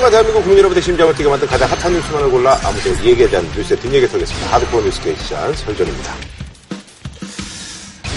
하지만 대한민국 국민 여러분의 심장을 뛰게 만든 가장 핫한 뉴스만을 골라 아무튼 얘기에 대한 뉴스의 뒷얘기 털겠습니다. 하드코어 뉴스 게시한 설전입니다.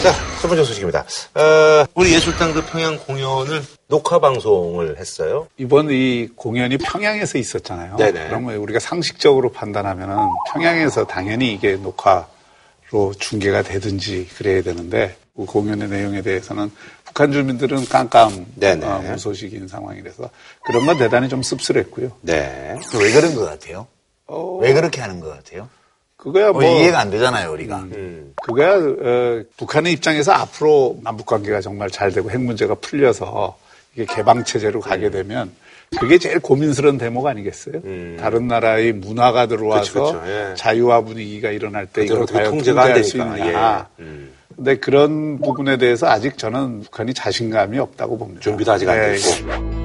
자, 첫 번째 소식입니다. 어, 우리 예술당 그 평양 공연을 녹화 방송을 했어요. 이번 이 공연이 평양에서 있었잖아요. 네네. 그러면 우리가 상식적으로 판단하면은 평양에서 당연히 이게 녹화로 중계가 되든지 그래야 되는데 그 공연의 내용에 대해서는 북한 주민들은 깜깜 네네. 어, 무소식인 상황이라서 그런 건 대단히 좀 씁쓸했고요. 네. 왜 그런 것 같아요? 어, 왜 그렇게 하는 것 같아요? 그거야 뭐뭐 이해가 안 되잖아요, 우리가. 음. 그거야 어, 북한의 입장에서 앞으로 남북 관계가 정말 잘 되고 핵 문제가 풀려서 이게 개방 체제로 가게 되면 그게 제일 고민스러운 대목 아니겠어요? 음. 다른 나라의 문화가 들어와서 그쵸, 그쵸, 예. 자유화 분위기가 일어날 때 이걸 과연 통제가 안 통제할 수. 있느냐. 예. 음. 근데 그런 부분에 대해서 아직 저는 북한이 자신감이 없다고 봅니다. 준비도 아직 안 예, 됐고.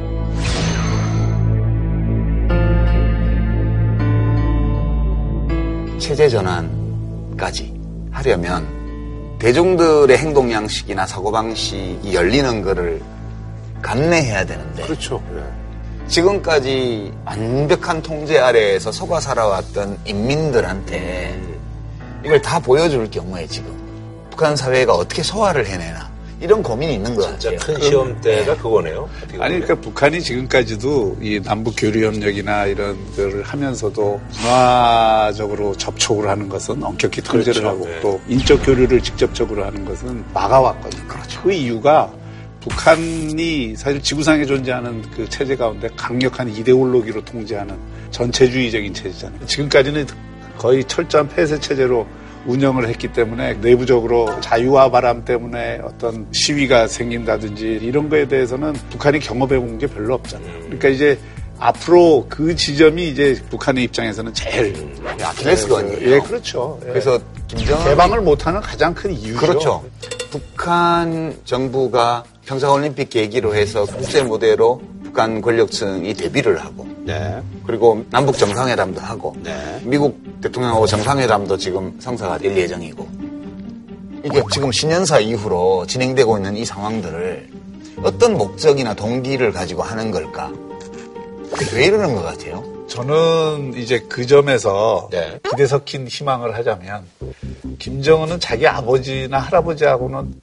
체제 전환까지 하려면 대중들의 행동 양식이나 사고 방식이 열리는 거를 감내해야 되는데 그렇죠. 예. 지금까지 완벽한 통제 아래에서 속아 살아왔던 인민들한테 이걸 다 보여줄 경우에 지금 북한 사회가 어떻게 소화를 해내나 이런 고민이 있는 것 진짜 같아요. 큰 시험대가 그거네요. 어떻게 아니, 보면. 그러니까 북한이 지금까지도 이 남북 교류 협력이나 이런 거를 하면서도 문화적으로 접촉을 하는 것은 엄격히 통제를 그렇죠. 하고 네. 또 인적 교류를 직접적으로 하는 것은 막아왔거든요. 그렇죠. 그 이유가 북한이 사실 지구상에 존재하는 그 체제 가운데 강력한 이데올로기로 통제하는 전체주의적인 체제잖아요. 지금까지는 거의 철저한 폐쇄 체제로 운영을 했기 때문에 내부적으로 자유와 바람 때문에 어떤 시위가 생긴다든지 이런 거에 대해서는 북한이 경험해 본 게 별로 없잖아요. 그러니까 이제 앞으로 그 지점이 이제 북한의 입장에서는 제일 아킬레스건이에요. 예, 그렇죠. 예. 그래서 김정은 개방을 못하는 가장 큰 이유죠. 그렇죠. 북한 정부가 평창올림픽 계기로 해서 국제 무대로 북한 권력층이 데뷔를 하고 네. 그리고 남북 정상회담도 하고 네. 미국 대통령하고 정상회담도 지금 성사가 될 예정이고 이게 지금 신년사 이후로 진행되고 있는 이 상황들을 어떤 목적이나 동기를 가지고 하는 걸까? 왜 이러는 것 같아요? 저는 이제 그 점에서 네. 기대 섞인 희망을 하자면 김정은은 자기 아버지나 할아버지하고는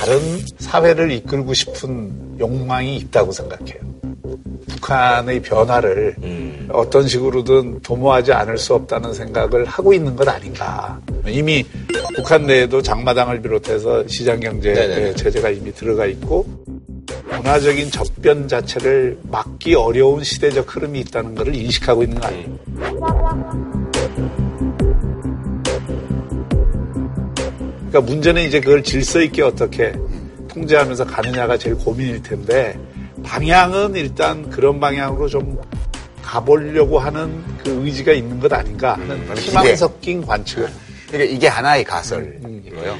다른 사회를 이끌고 싶은 욕망이 있다고 생각해요. 북한의 변화를 음. 어떤 식으로든 도모하지 않을 수 없다는 생각을 하고 있는 것 아닌가. 이미 북한 내에도 장마당을 비롯해서 시장경제 네네네. 체제가 이미 들어가 있고 문화적인 접변 자체를 막기 어려운 시대적 흐름이 있다는 것을 인식하고 있는 거 아니에요. 그러니까 문제는 이제 그걸 질서 있게 어떻게 통제하면서 가느냐가 제일 고민일 텐데 방향은 일단 그런 방향으로 좀 가보려고 하는 그 의지가 있는 것 아닌가 하는 희망 기대. 섞인 관측. 그러니까 이게 하나의 가설이고요.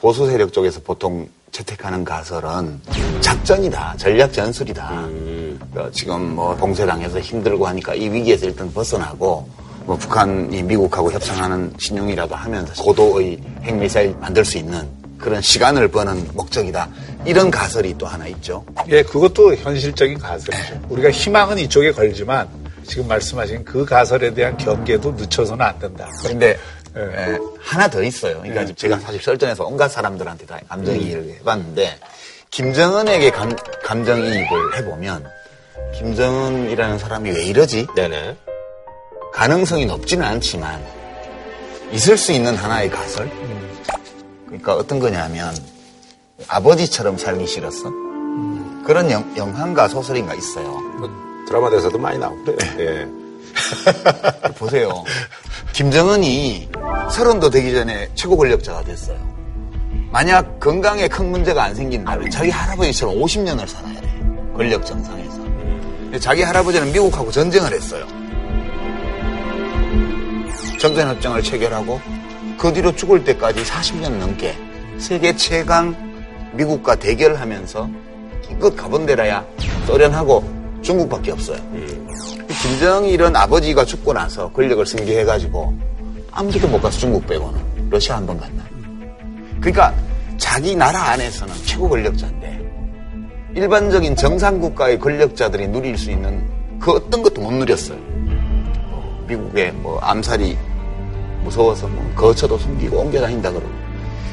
보수 세력 쪽에서 보통 채택하는 가설은 작전이다, 전략 전술이다. 그러니까 지금 뭐 봉쇄당해서 힘들고 하니까 이 위기에서 일단 벗어나고 뭐 북한이 미국하고 협상하는 신용이라도 하면서 고도의 핵미사일 만들 수 있는 그런 시간을 버는 목적이다. 이런 가설이 또 하나 있죠. 예, 그것도 현실적인 가설이죠. 우리가 희망은 이쪽에 걸지만 지금 말씀하신 그 가설에 대한 경계도 늦춰서는 안 된다. 그런데 예. 에, 하나 더 있어요. 그러니까 예. 제가 사실 설전에서 온갖 사람들한테 다 감정이입을 해봤는데 김정은에게 감, 감정이입을 해보면 김정은이라는 사람이 왜 이러지? 네네. 가능성이 높지는 않지만 있을 수 있는 하나의 가설. 그러니까 어떤 거냐면 아버지처럼 살기 싫었어. 그런 영, 영화인가 소설인가 있어요. 뭐 드라마에서도 많이 나오고 그래요. 예. 보세요. 김정은이 서른도 되기 전에 최고 권력자가 됐어요. 만약 건강에 큰 문제가 안 생긴다면 자기 할아버지처럼 50년을 살아야 돼. 권력 정상에서. 자기 할아버지는 미국하고 전쟁을 했어요. 전쟁협정을 체결하고 그 뒤로 죽을 때까지 40년 넘게 세계 최강 미국과 대결하면서 기껏 가본 데라야 소련하고 중국밖에 없어요. 김정일은 아버지가 죽고 나서 권력을 승계해가지고 아무데도 못 가서 중국 빼고는 러시아 한 번 갔나. 그러니까 자기 나라 안에서는 최고 권력자인데 일반적인 정상 국가의 권력자들이 누릴 수 있는 그 어떤 것도 못 누렸어요. 뭐 미국의 뭐 암살이 무서워서 뭐 거처도 숨기고 옮겨 다닌다 그러고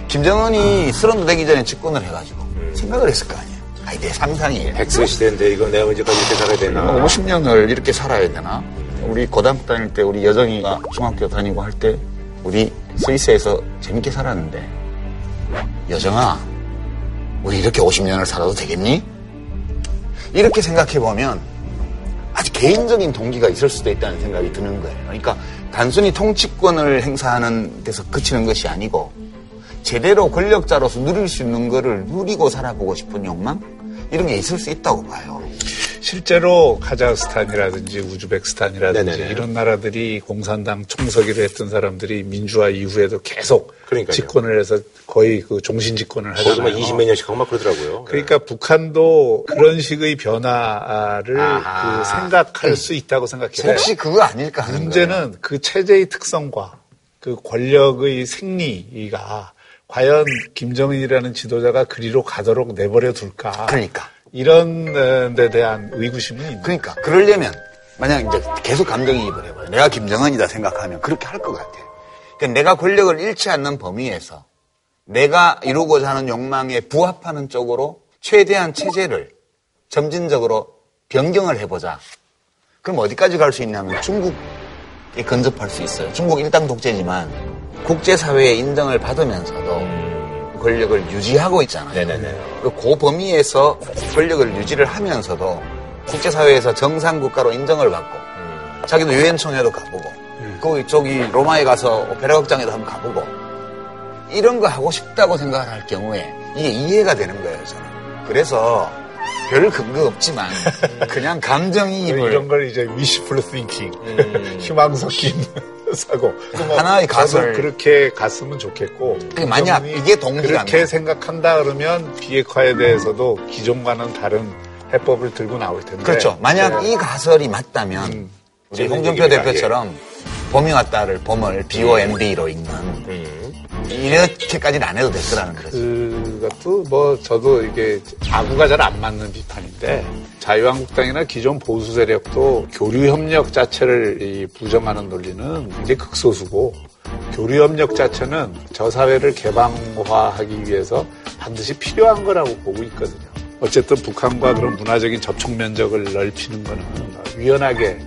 김정은이 서른도 되기 전에 집권을 해가지고 생각을 했을 거 아니에요. 아니 내 상상이에요. 백세 시대인데 이거 내가 언제까지 이렇게 살아야 되나. 50년을 이렇게 살아야 되나? 우리 고등학교 다닐 때 우리 여정이가 중학교 다니고 할 때 우리 스위스에서 재밌게 살았는데 여정아 우리 이렇게 50년을 살아도 되겠니? 이렇게 생각해 보면 아주 개인적인 동기가 있을 수도 있다는 생각이 드는 거예요. 그러니까 단순히 통치권을 행사하는 데서 그치는 것이 아니고 제대로 권력자로서 누릴 수 있는 거를 누리고 살아보고 싶은 욕망 이런 게 있을 수 있다고 봐요. 실제로 카자흐스탄이라든지 우즈베크스탄이라든지 네네네. 이런 나라들이 공산당 총서기를 했던 사람들이 민주화 이후에도 계속 그러니까요. 집권을 해서 거의 그 종신 집권을 거기서 막 하잖아요. 20몇 년씩 하고 막 그러더라고요. 그러니까 북한도 그런 식의 변화를. 그 생각할 수 있다고 생각해요. 혹시 그거 아닐까 하는 거예요. 문제는 그 체제의 특성과 그 권력의 생리가 과연 김정은이라는 지도자가 그리로 가도록 내버려 둘까? 그러니까. 이런 데 대한 의구심은 있는. 그러니까 그러려면 만약 이제 계속 감정이입을 해봐요. 내가 김정은이다 생각하면 그렇게 할 것 같아요. 그러니까 내가 권력을 잃지 않는 범위에서 내가 이루고자 하는 욕망에 부합하는 쪽으로 최대한 체제를 점진적으로 변경을 해보자. 그럼 어디까지 갈 수 있냐면 중국에 근접할 수 있어요. 중국 일당 독재지만 국제사회의 인정을 받으면서도 권력을 유지하고 있잖아요. 네네네. 그 범위에서 권력을 유지를 하면서도 국제사회에서 정상 국가로 인정을 받고 자기도 유엔 총회도 가보고 거기 저기 로마에 가서 오페라 극장에도 한번 가보고 이런 거 하고 싶다고 생각을 할 경우에 이게 이해가 되는 거예요 저는. 그래서 별 근거 없지만 그냥 감정이입을 이런 걸 이제 wishful thinking, 희망 섞인 사고. 뭐 하나의 가설. 그렇게 갔으면 좋겠고. 그게 만약 이게 동기라면. 그렇게 생각한다 그러면 비핵화에 대해서도 기존과는 다른 해법을 들고 나올 텐데. 그렇죠 만약 네. 이 가설이 맞다면 음. 우리 홍준표. 대표처럼 봄이 왔다를 봄을 BOMB로 읽는 음. 이렇게까지는 안 해도 될 거라는 거죠 그것도 뭐 저도 이게 아구가 잘 안 맞는 비판인데 자유한국당이나 기존 보수 세력도 교류 협력 자체를 이 부정하는 논리는 굉장히 극소수고 교류 협력 자체는 저 사회를 개방화하기 위해서 반드시 필요한 거라고 보고 있거든요. 어쨌든 북한과 그런 문화적인 접촉 면적을 넓히는 거는 유연하게 에,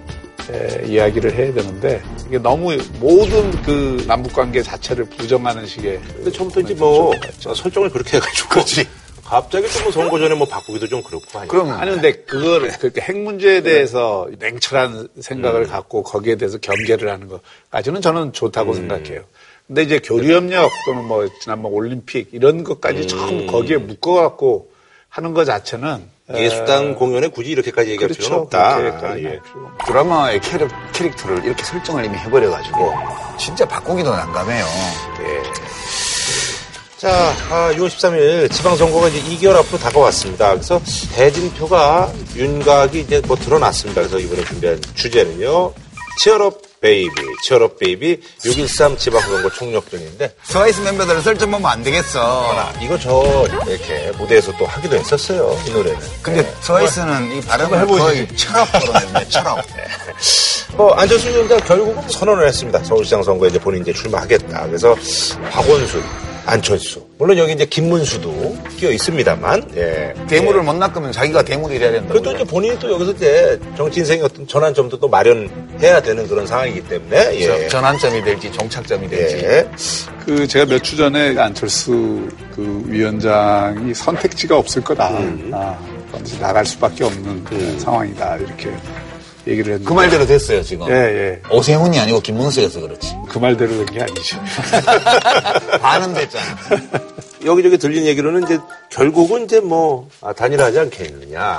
이야기를 해야 되는데 이게 너무 모든 그 남북 관계 자체를 부정하는 식의 근데 처음부터 이제 뭐 설정을 그렇게 해가지고. 그렇지. 갑자기 또뭐 선거 전에 뭐 바꾸기도 좀 그렇고 하니까. 그럼 아니 근데 그걸 그렇게 핵 문제에 대해서 냉철한 생각을 갖고 거기에 대해서 경계를 하는 것까지는 저는 좋다고 생각해요. 근데 이제 교류협력 또는 뭐 지난번 올림픽 이런 것까지 전부 거기에 묶어갖고 하는 것 자체는 예수당 공연에 굳이 이렇게까지 얘기할 필요는 그렇죠. 없다. 그렇게까지 예. 할 필요는 없다. 드라마의 캐릭, 캐릭 터를 이렇게 설정을 이미 해버려가지고 진짜 바꾸기도 난감해요. 예. 자, 아, 6월 13일 지방선거가 이제 2개월 앞으로 다가왔습니다. 그래서 대진표가 윤곽이 이제 뭐 드러났습니다. 그래서 이번에 준비한 주제는요. Cheer up baby, cheer up baby 6.13 지방선거 총력전인데 트와이스 멤버들은 썰전 보면 안 되겠어. 아, 이거 저 이렇게 무대에서 또 하기도 했었어요. 이 노래는. 근데 트와이스는 이 발음을 거의 철업으로 했네, 철업. 뭐 안철수 위원장 결국은 선언을 했습니다. 서울시장 선거에 이제 본인 이제 출마하겠다. 그래서 박원순, 안철수, 물론 여기 이제 김문수도 끼어 있습니다만, 예. 대물을 못 낚으면 자기가 대물이 돼야 된다. 그래도 이제 본인이 또 여기서 이제 정치 인생의 어떤 전환점도 또 마련해야 되는 그런 상황이기 때문에, 예. 전환점이 될지 종착점이 될지. 예. 그 제가 몇 주 전에 안철수 그 위원장이 선택지가 없을 거다. 아, 반드시 나갈 수밖에 없는 그 상황이다. 이렇게 얘기를 했는데 그 말대로 됐어요, 지금. 예, 예. 오세훈이 아니고 김문수여서 그렇지. 그 말대로 된 게 아니죠. 반은 됐잖아. 여기저기 들린 얘기로는 이제 결국은 이제 뭐 아, 단일하지 않겠느냐.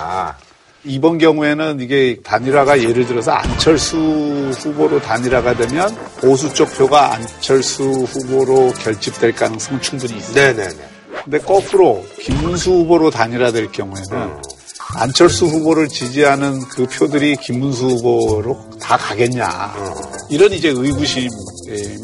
이번 경우에는 이게 단일화가 예를 들어서 안철수 후보로 단일화가 되면 보수 쪽 표가 안철수 후보로 결집될 가능성은 충분히 있어요. 네네네. 근데 거꾸로 김문수 후보로 단일화될 경우에는 안철수 후보를 지지하는 그 표들이 김문수 후보로 다 가겠냐. 이런 이제 의구심이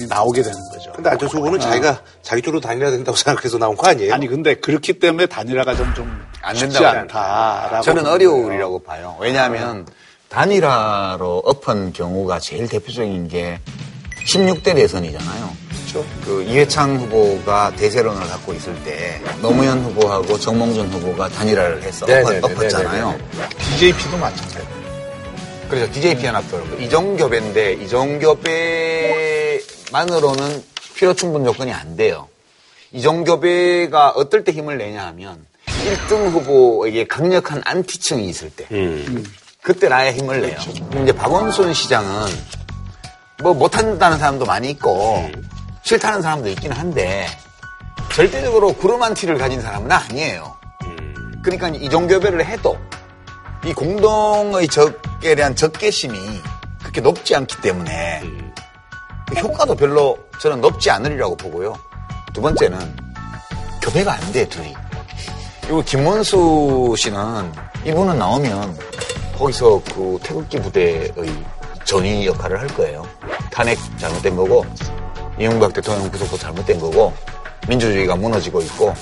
나오게 되는 거죠. 근데 안철수 후보는 자기가 자기 쪽으로 단일화 된다고 생각해서 나온 거 아니에요? 아니 근데 그렇기 때문에 단일화가 좀 좀안 쉽지 된다고 않다라고 저는. 어려울이라고 봐요. 왜냐하면 단일화로 엎은 경우가 제일 대표적인 게 16대 대선이잖아요. 그렇죠. 그 이회창 후보가 대세론을 갖고 있을 때 노무현 후보하고 정몽준 후보가 단일화를 해서 네네네, 엎- 엎었잖아요. 네네네. DJP도 마찬가지. 그래서 DJP 연합도 이종교배인데 이종교배만으로는 필요 충분 요건이 안 돼요. 이종교배가 어떨 때 힘을 내냐 하면 1등 후보에게 강력한 안티층이 있을 때 음. 그때 나야 힘을 내요. 근데 이제 박원순 시장은 뭐 못한다는 사람도 많이 있고 싫다는 사람도 있긴 한데 절대적으로 구름한티를 가진 사람은 아니에요. 그러니까 이종교배를 해도 이 공동의 적에 대한 적개심이 그렇게 높지 않기 때문에 그 효과도 별로 저는 높지 않으리라고 보고요. 두 번째는 교배가 안 돼, 둘이. 그리고 김문수 씨는 이분은 나오면 거기서 그 태극기 부대의 전위 역할을 할 거예요. 탄핵 잘못된 거고, 이명박 대통령 구속도 잘못된 거고, 민주주의가 무너지고 있고,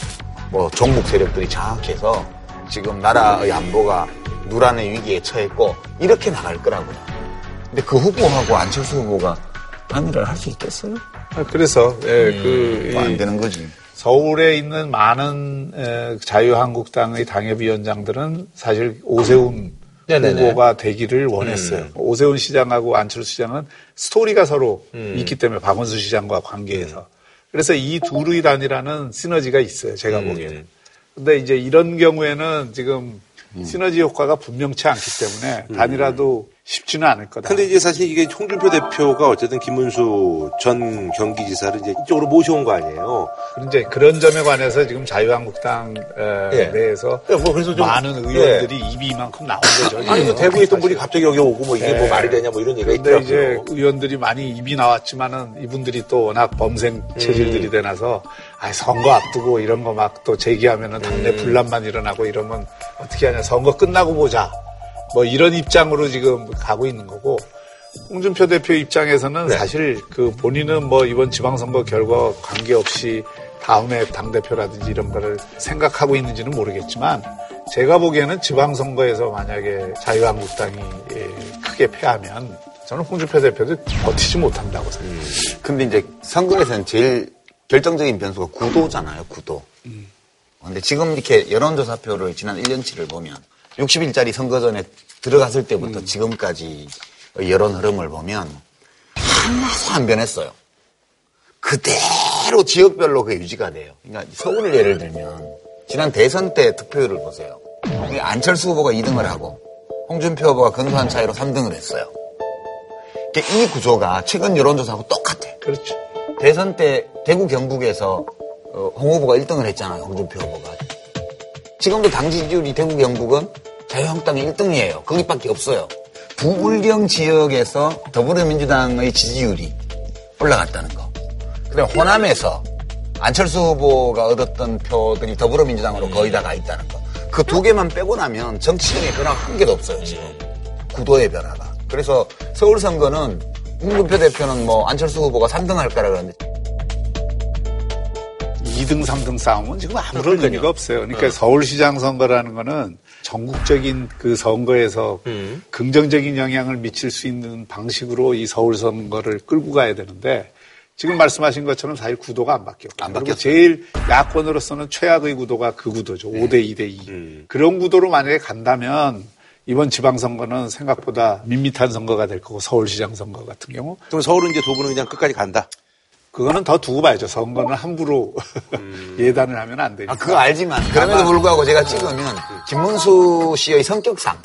뭐 종북 세력들이 장악해서 지금 나라의 안보가 누란의 위기에 처했고, 이렇게 나갈 거라고요. 근데 그 후보하고 안철수 후보가 단일화를 할수 있겠어요? 아, 그래서 예, 그 뭐안 이 되는 거지. 서울에 있는 많은 에, 자유한국당의 당협위원장들은 사실 오세훈 네네네. 후보가 되기를 원했어요. 음. 오세훈 시장하고 안철수 시장은 스토리가 서로 음. 있기 때문에 박원순 시장과 관계에서. 그래서 이 둘의 단일화는 시너지가 있어요. 제가 음. 보기에는. 근데 이제 이런 경우에는 지금 시너지 효과가 분명치 않기 때문에 단일화도 쉽지는 않을 거다. 근데 이제 사실 이게 홍준표 대표가 어쨌든 김문수 전 경기지사를 이제 이쪽으로 모셔온 거 아니에요. 이제 그런 점에 관해서 지금 자유한국당 에, 예. 내에서 뭐 그래서 좀 많은 의원들이 입이 이만큼 나온 거죠. 아니 뭐 지금. 대구에 있던 분이 갑자기 여기 오고 뭐 이게 네. 뭐 말이 되냐 뭐 이런 얘기가 근데 이제 있더라고요. 의원들이 많이 입이 나왔지만은 이분들이 또 워낙 범생 음. 체질들이 되나서 아 선거 앞두고 이런 거 막 또 제기하면은 당내 음. 분란만 일어나고 이러면 어떻게 하냐 선거 끝나고 보자 뭐 이런 입장으로 지금 가고 있는 거고 홍준표 대표 입장에서는 네. 사실 그 본인은 뭐 이번 지방선거 결과 관계없이 다음에 당대표라든지 이런 거를 생각하고 있는지는 모르겠지만 제가 보기에는 지방선거에서 만약에 자유한국당이 예, 크게 패하면 저는 홍준표 대표도 버티지 못한다고 생각해요. 근데 이제 선거에서는 제일 결정적인 변수가 구도잖아요, 구도. 근데 지금 이렇게 여론조사표를 지난 1년치를 보면 60일짜리 선거 전에 들어갔을 때부터 지금까지 여론 흐름을 보면 하나도 안 변했어요. 그대로 지역별로 그게 유지가 돼요. 그러니까 서울을 예를 들면 지난 대선 때 득표율을 보세요. 안철수 후보가 2등을 하고 홍준표 후보가 근소한 차이로 3등을 했어요. 그러니까 이 구조가 최근 여론조사하고 똑같아. 그렇죠. 대선 때 대구 경북에서 어, 홍 후보가 1등을 했잖아요. 홍준표 후보가. 지금도 당 지지율이 대구 경북은 자유한국당이 1등이에요. 거기밖에 없어요. 부울경 지역에서 더불어민주당의 지지율이 올라갔다는 거. 그다음 호남에서 안철수 후보가 얻었던 표들이 더불어민주당으로 거의 다 가 있다는 거. 그 두 개만 빼고 나면 정치적인 변화가 한 개도 없어요, 지금. 구도의 변화가. 그래서 서울 선거는 홍준표 대표는 뭐 안철수 후보가 3등 할 거라 그러는데 2등, 3등 싸움은 지금 아무런 의미가 없어요. 그러니까 서울시장 선거라는 거는 전국적인 그 선거에서 음. 긍정적인 영향을 미칠 수 있는 방식으로 이 서울 선거를 끌고 가야 되는데 지금 말씀하신 것처럼 사실 구도가 안 바뀌었고 안 바뀌었어요. 제일 야권으로서는 최악의 구도가 그 구도죠. 5대 2대 2. 음. 그런 구도로 만약에 간다면 이번 지방선거는 생각보다 밋밋한 선거가 될 거고 서울시장 선거 같은 경우 그럼 서울은 이제 두 분은 그냥 끝까지 간다. 그거는 더 두고 봐야죠. 선거는 함부로 예단을 하면 안 되니까. 아, 그거 알지만 그럼에도 불구하고 제가 찍으면 김문수 씨의 성격상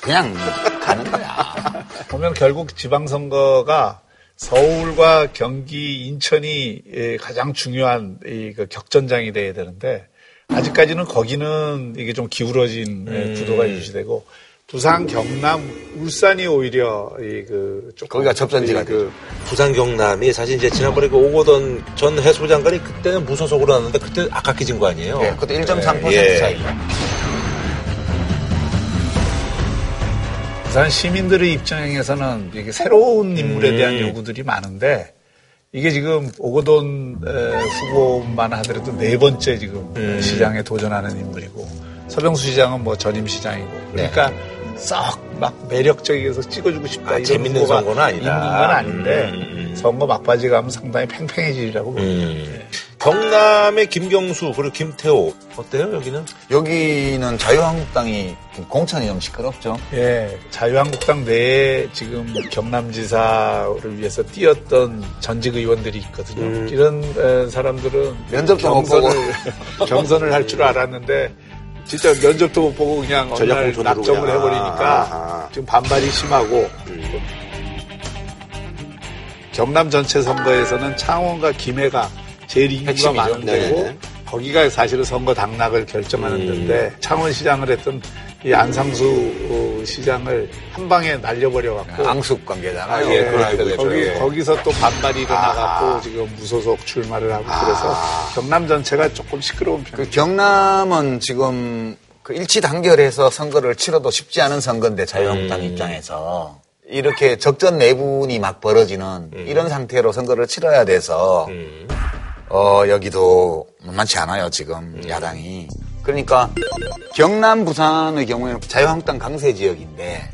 그냥 가는 거야. 보면 결국 지방선거가 서울과 경기, 인천이 예, 가장 중요한 이그 격전장이 돼야 되는데 아직까지는 거기는 이게 좀 기울어진 예, 구도가 유지되고 부산, 경남, 울산이 오히려 이그 거기가 접전지가 이 그, 부산 경남이 사실 이제 지난번에 그 오고던 전 해수장관이 그때는 무소속으로 나왔는데 그때 아깝게 진 거 아니에요? 예, 그때 1.3% 예. 차이. 부산 시민들의 입장에서는 이게 새로운 인물에 대한 음. 요구들이 많은데 이게 지금 오거돈 에, 후보만 하더라도 네 번째 지금 시장에 도전하는 인물이고 서병수 시장은 뭐 전임 시장이고 그러니까 썩 막 매력적이어서 찍어주고 싶다. 아, 이런 재밌는 선거는 아니다. 있는 건 아닌데 음, 음. 선거 막바지 가면 상당히 팽팽해지리라고. 음. 경남의 김경수 그리고 김태호 어때요 여기는? 여기는 자유한국당이 공천이 좀 시끄럽죠. 예, 자유한국당 내에 지금 경남지사를 위해서 뛰었던 전직 의원들이 있거든요. 음. 이런 에, 사람들은 면접도 못 경선을 경선을 할 줄 알았는데 진짜 면접도 못 보고 그냥 어느 전략 날 낙점을 그냥. 해버리니까 아, 아. 지금 반발이 심하고 음. 경남 전체 선거에서는 창원과 김해가 제일 인구가 핵심이죠. 많은 데고 네네. 거기가 사실은 선거 당락을 결정하는 음. 데인데 창원시장을 했던 이 안상수 어, 시장을 한 방에 날려버려 갖고 앙숙 관계잖아요. 아, 예, 계죠. 거기 예. 거기서 또 반발이 일어나갖고 아. 지금 무소속 출마를 하고 아. 그래서 경남 전체가 조금 시끄러운 편. 그 경남은 지금 그 일치 단결해서 선거를 치러도 쉽지 않은 선거인데 자유한국당 음. 입장에서 이렇게 적전 내분이 막 벌어지는 이런 상태로 선거를 치러야 돼서 음. 어 여기도 만만치 않아요 지금 야당이. 그러니까 경남 부산의 경우에는 자유한국당 강세 지역인데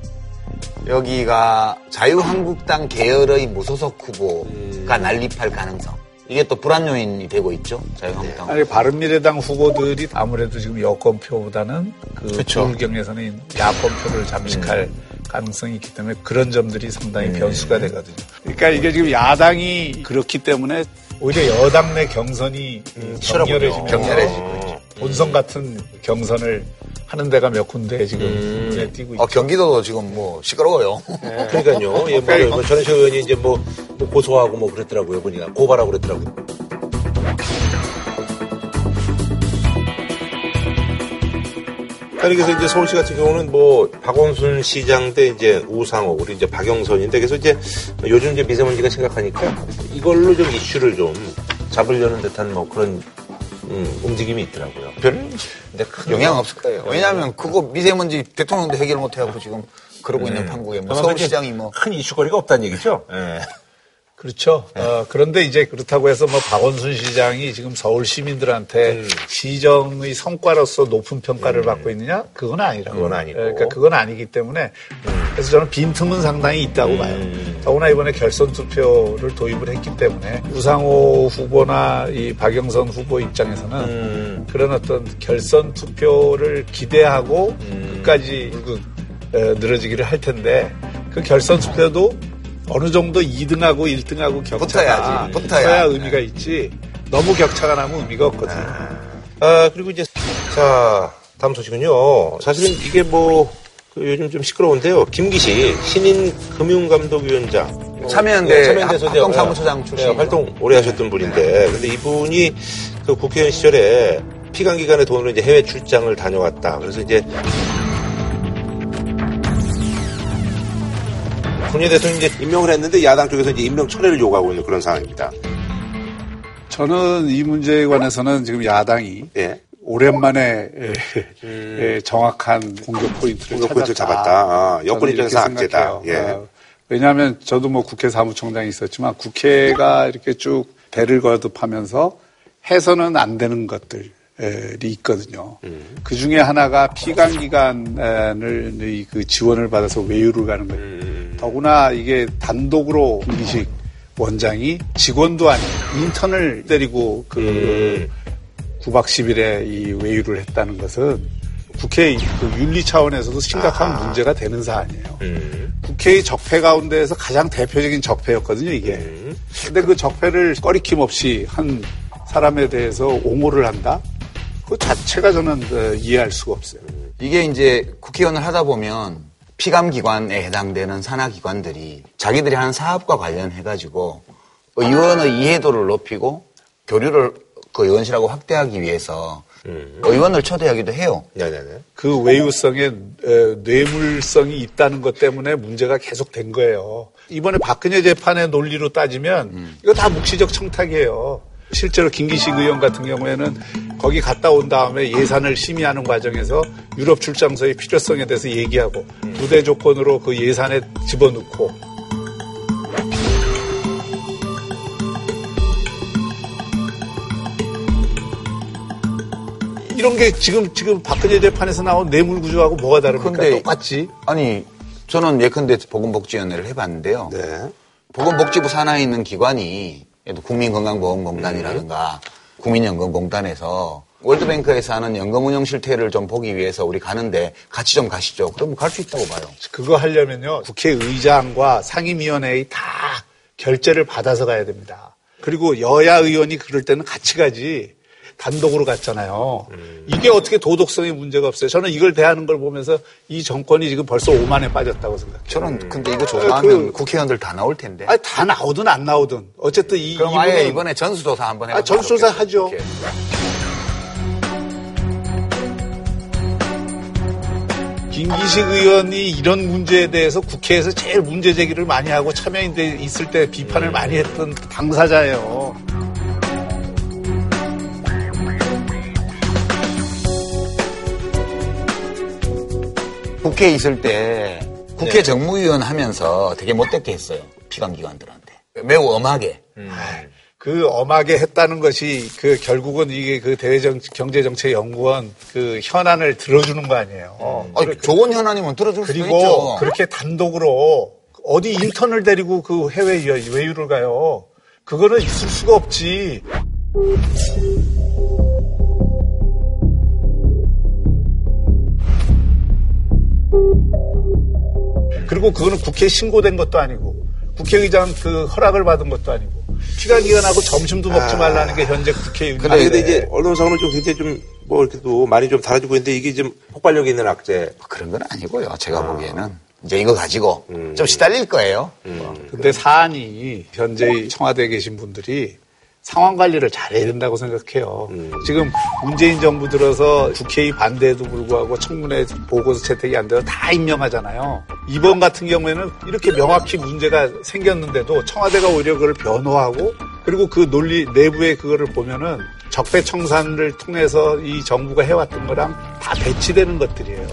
여기가 자유한국당 계열의 무소속 후보가 난립할 가능성. 이게 또 불안 요인이 되고 있죠 자유한국당. 아니 바른미래당 후보들이 아무래도 지금 여권표보다는 그 그쵸. 불경에서는 야권표를 잠식할 가능성이 있기 때문에 그런 점들이 상당히 변수가 되거든요. 그러니까 이게 지금 야당이 그렇기 때문에 오히려 여당 내 경선이 격렬해지면 격렬해지고 있죠. 본선 같은 경선을 하는 데가 몇 군데 지금 음. 눈에 띄고 있죠. 어, 경기도도 지금 뭐 시끄러워요 그러니까요. 예, 맞아요. 뭐 전혜철 의원이 이제 뭐, 뭐 고소하고 뭐 그랬더라고요. 보니까 고발하고 그랬더라고요. 아니 그래서 이제 서울시 같은 경우는 뭐 박원순 시장 대 이제 우상호 우리 이제 박영선인데 그래서 이제 요즘 이제 미세먼지가 심각하니까 이걸로 좀 이슈를 좀 잡으려는 듯한 뭐 그런 음, 움직임이 있더라고요. 별 근데 큰 영향 없을 거예요 왜냐하면 그거 미세먼지 대통령도 해결 못 해갖고 지금 그러고 있는 판국에 뭐 서울시장이 뭐 큰 이슈거리가 없다는 얘기죠. 예. 그렇죠. 어, 그런데 이제 그렇다고 해서 뭐 박원순 시장이 지금 서울 시민들한테 음. 시정의 성과로서 높은 평가를 받고 있느냐? 그건 아니라고. 그건 아니고. 그러니까 그건 아니기 때문에 그래서 저는 빈틈은 상당히 있다고 봐요. 더구나 이번에 결선 투표를 도입을 했기 때문에 우상호 후보나 이 박영선 후보 입장에서는 음. 그런 어떤 결선 투표를 기대하고 음. 끝까지 그, 어, 늘어지기를 할 텐데 그 결선 투표도 어느 정도 2등하고 1등하고 격차가 붙어야지, 붙어야. 붙어야 의미가 있지 너무 격차가 나면 의미가 없거든요. 아, 그리고 이제, 자, 다음 소식은요. 사실은 이게 뭐, 그 요즘 좀 시끄러운데요. 김기식, 신인 금융감독위원장. 참여연대 예, 참여연대에서 이제, 합동사무처장 예, 출신. 활동 오래 하셨던 분인데, 근데 이분이 그 국회의원 시절에 피감기관의 돈으로 이제 해외 출장을 다녀왔다. 그래서 이제 문재인 대통령이 이제 임명을 했는데 야당 쪽에서 이제 임명 철회를 요구하고 있는 그런 상황입니다. 저는 이 문제에 관해서는 지금 야당이 예. 오랜만에 에, 에, 정확한 공격 포인트를 공격 포인트를. 잡았다. 아, 여권 입장에서 악재다. 예. 어, 왜냐하면 저도 뭐 국회 사무총장이 있었지만 국회가 이렇게 쭉 배를 거듭하면서 해서는 안 되는 것들이 있거든요. 음. 그 중에 하나가 피감기관을 이그 지원을 받아서 외유를 가는 거예요. 음. 더구나 이게 단독으로 김기식 원장이 직원도 아닌 인턴을 때리고 그 음. 9박 10일에 이 외유를 했다는 것은 국회 그 윤리 차원에서도 심각한 아하. 문제가 되는 사안이에요. 음. 국회의 적폐 가운데에서 가장 대표적인 적폐였거든요, 이게. 음. 근데 그 적폐를 꺼리낌 없이 한 사람에 대해서 옹호를 한다? 그 자체가 저는 어, 이해할 수가 없어요. 이게 이제 국회의원을 하다 보면 피감기관에 해당되는 산하기관들이 자기들이 하는 사업과 관련해가지고 의원의 이해도를 높이고 교류를 그 의원실하고 확대하기 위해서 의원을 초대하기도 해요. 네네네. 그 외유성에 에, 뇌물성이 있다는 것 때문에 문제가 계속 된 거예요. 이번에 박근혜 재판의 논리로 따지면 이거 다 묵시적 청탁이에요. 실제로 김기식 의원 같은 경우에는 거기 갔다 온 다음에 예산을 심의하는 과정에서 유럽 출장소의 필요성에 대해서 얘기하고 부대 조건으로 그 예산에 집어넣고 이런 게 지금 지금 박근혜 재판에서 나온 뇌물 구조하고 뭐가 다릅니까? 근데 똑같지. 아니 저는 예컨대 보건복지위원회를 해봤는데요. 네. 보건복지부 산하에 있는 기관이 국민건강보험공단이라든가 국민연금공단에서 월드뱅크에서 하는 연금 운영 실태를 좀 보기 위해서 우리 가는데 같이 좀 가시죠. 그러면 갈수 있다고 봐요. 그거 하려면요 국회의장과 상임위원회의 다 결재를 받아서 가야 됩니다. 그리고 여야 의원이 그럴 때는 같이 가지 단독으로 갔잖아요. 이게 어떻게 도덕성에 문제가 없어요. 저는 이걸 대하는 걸 보면서 이 정권이 지금 벌써 오만에 빠졌다고 생각해요. 저는 근데 이거 조사하면 그- 국회의원들 다 나올 텐데. 아니, 다 나오든 안 나오든 어쨌든 이 그럼 이분은 아예 이번에 전수조사 한번 해보면 아, 전수조사 하죠. 김기식 의원이 이런 문제에 대해서 국회에서 제일 문제 제기를 많이 하고 참여인대 있을 때 비판을 많이 했던 당사자예요. 국회에 있을 때 국회 정무위원 하면서 되게 못됐게 했어요. 피감기관들한테. 매우 엄하게. 그 엄하게 했다는 것이 그 결국은 이게 그 대외정 경제정책연구원 그 현안을 들어주는 거 아니에요. 아, 좋은 현안이면 들어줄 수도 그리고 있죠. 그렇게 단독으로 어디 인턴을 데리고 그 해외 외유를 가요. 그거는 있을 수가 없지. 그리고 그거는 국회에 신고된 것도 아니고 국회의장 그 허락을 받은 것도 아니고 피감기관하고 점심도 먹지 말라는 게 현재 국회의원. 근데, 근데 이제 언론상으로 좀 굉장히 좀 뭐 이렇게도 많이 좀 달아주고 있는데 이게 좀 폭발력 있는 악재. 그런 건 아니고요. 제가 보기에는. 이제 이거 가지고 좀 시달릴 거예요. 근데 사안이 현재 청와대에 계신 분들이 상황 관리를 잘해야 된다고 생각해요. 지금 문재인 정부 들어서 국회의 반대에도 불구하고 청문회 보고서 채택이 안 돼서 다 임명하잖아요. 이번 같은 경우에는 이렇게 명확히 문제가 생겼는데도 청와대가 오히려 그걸 변호하고 그리고 그 논리 내부의 그거를 보면은 적폐청산을 통해서 이 정부가 해왔던 거랑 다 배치되는 것들이에요.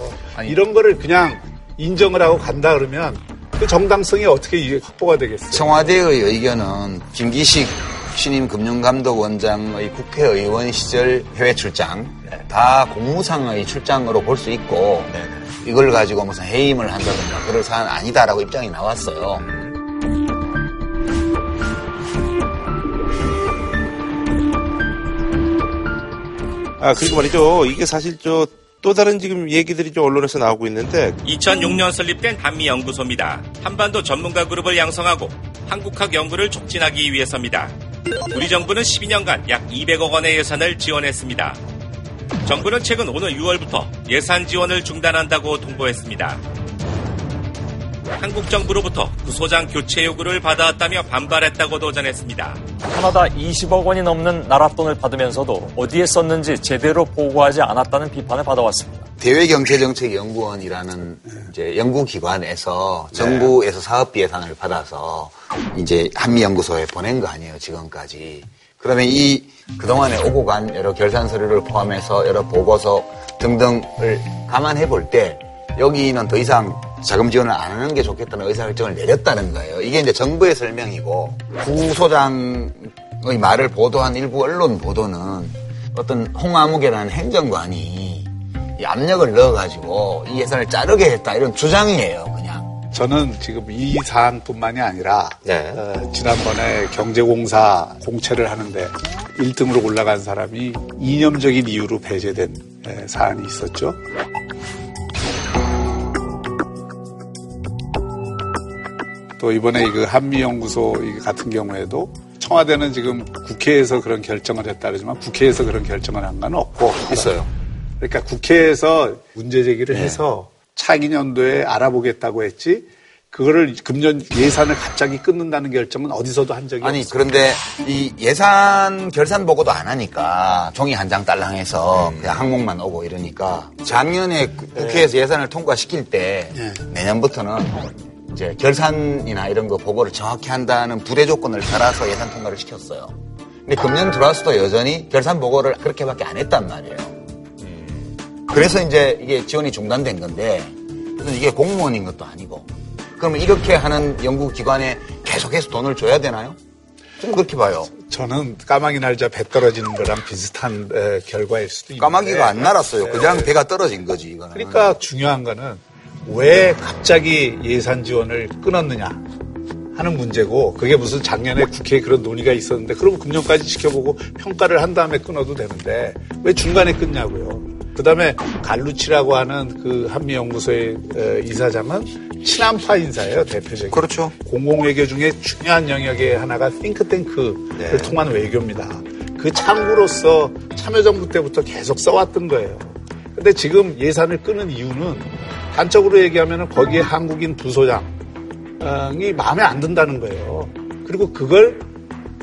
이런 거를 그냥 인정을 하고 간다 그러면 그 정당성이 어떻게 확보가 되겠어요? 청와대의 의견은 김기식 신임 금융감독원장의 국회의원 시절 해외 출장 다 공무상의 출장으로 볼 수 있고 이걸 가지고 무슨 해임을 한다든가 그럴 사안 아니다라고 입장이 나왔어요. 아, 그리고 말이죠. 이게 사실 저 또 다른 지금 얘기들이 좀 언론에서 나오고 있는데 2006년 설립된 단미연구소입니다. 한반도 전문가 그룹을 양성하고 한국학 연구를 촉진하기 위해서입니다. 우리 정부는 12년간 약 200억 원의 예산을 지원했습니다. 정부는 최근 오늘 6월부터 예산 지원을 중단한다고 통보했습니다. 한국 정부로부터 구소장 교체 요구를 받아왔다며 반발했다고도 전했습니다. 캐나다 20억 원이 넘는 나라 돈을 받으면서도 어디에 썼는지 제대로 보고하지 않았다는 비판을 받아왔습니다. 대외경제정책연구원이라는 이제 연구기관에서 정부에서 사업비 예산을 받아서 이제 한미연구소에 보낸 거 아니에요, 지금까지. 그러면 이 그동안에 오고 간 여러 결산 서류를 포함해서 여러 보고서 등등을 감안해 볼 때 여기는 더 이상 자금 지원을 안 하는 게 좋겠다는 의사결정을 내렸다는 거예요. 이게 이제 정부의 설명이고 구소장의 말을 보도한 일부 언론 보도는 어떤 홍아무개라는 행정관이 이 압력을 넣어가지고 이 예산을 자르게 했다 이런 주장이에요, 그냥. 저는 지금 이 사안뿐만이 아니라 네. 어, 지난번에 경제공사 공채를 하는데 1등으로 올라간 사람이 이념적인 이유로 배제된 에, 사안이 있었죠. 또 이번에 그 한미연구소 이 같은 경우에도 청와대는 지금 국회에서 그런 결정을 했다 그러지만 국회에서 그런 결정을 한 건 없고 있어요. 그러니까 국회에서 문제 제기를 해서 차기 년도에 알아보겠다고 했지 그거를 금년 예산을 갑자기 끊는다는 결정은 어디서도 한 적이 아니 없어요. 그런데 이 예산 결산 보고도 안 하니까 종이 한 장 딸랑해서 그냥 항목만 오고 이러니까 작년에 구- 국회에서 예산을 통과시킬 때 네. 내년부터는 이제 결산이나 이런 거 보고를 정확히 한다는 부대 조건을 달아서 예산 통과를 시켰어요. 근데 금년 들어와서도 여전히 결산 보고를 그렇게밖에 안 했단 말이에요. 그래서 이제 이게 지원이 중단된 건데 무슨 이게 공무원인 것도 아니고 그러면 이렇게 하는 연구기관에 계속해서 돈을 줘야 되나요? 저는 그렇게 봐요. 저는 까마귀 날자 배 떨어지는 거랑 비슷한 에, 결과일 수도 있는데 까마귀가 안 날았어요. 그냥 배가 떨어진 거지, 이거는. 그러니까 중요한 거는 왜 갑자기 예산 지원을 끊었느냐 하는 문제고 그게 무슨 작년에 국회에 그런 논의가 있었는데 그러면 금년까지 지켜보고 평가를 한 다음에 끊어도 되는데 왜 중간에 끊냐고요. 그다음에 갈루치라고 하는 그 한미 연구소의 어, 이사장은 친한파 인사예요 대표적인. 그렇죠. 공공 외교 중에 중요한 영역의 하나가 싱크탱크를 네. 통한 외교입니다. 그 창구로서 참여정부 때부터 계속 써왔던 거예요. 근데 지금 예산을 끄는 이유는 단적으로 얘기하면 거기에 한국인 부소장이 마음에 안 든다는 거예요. 그리고 그걸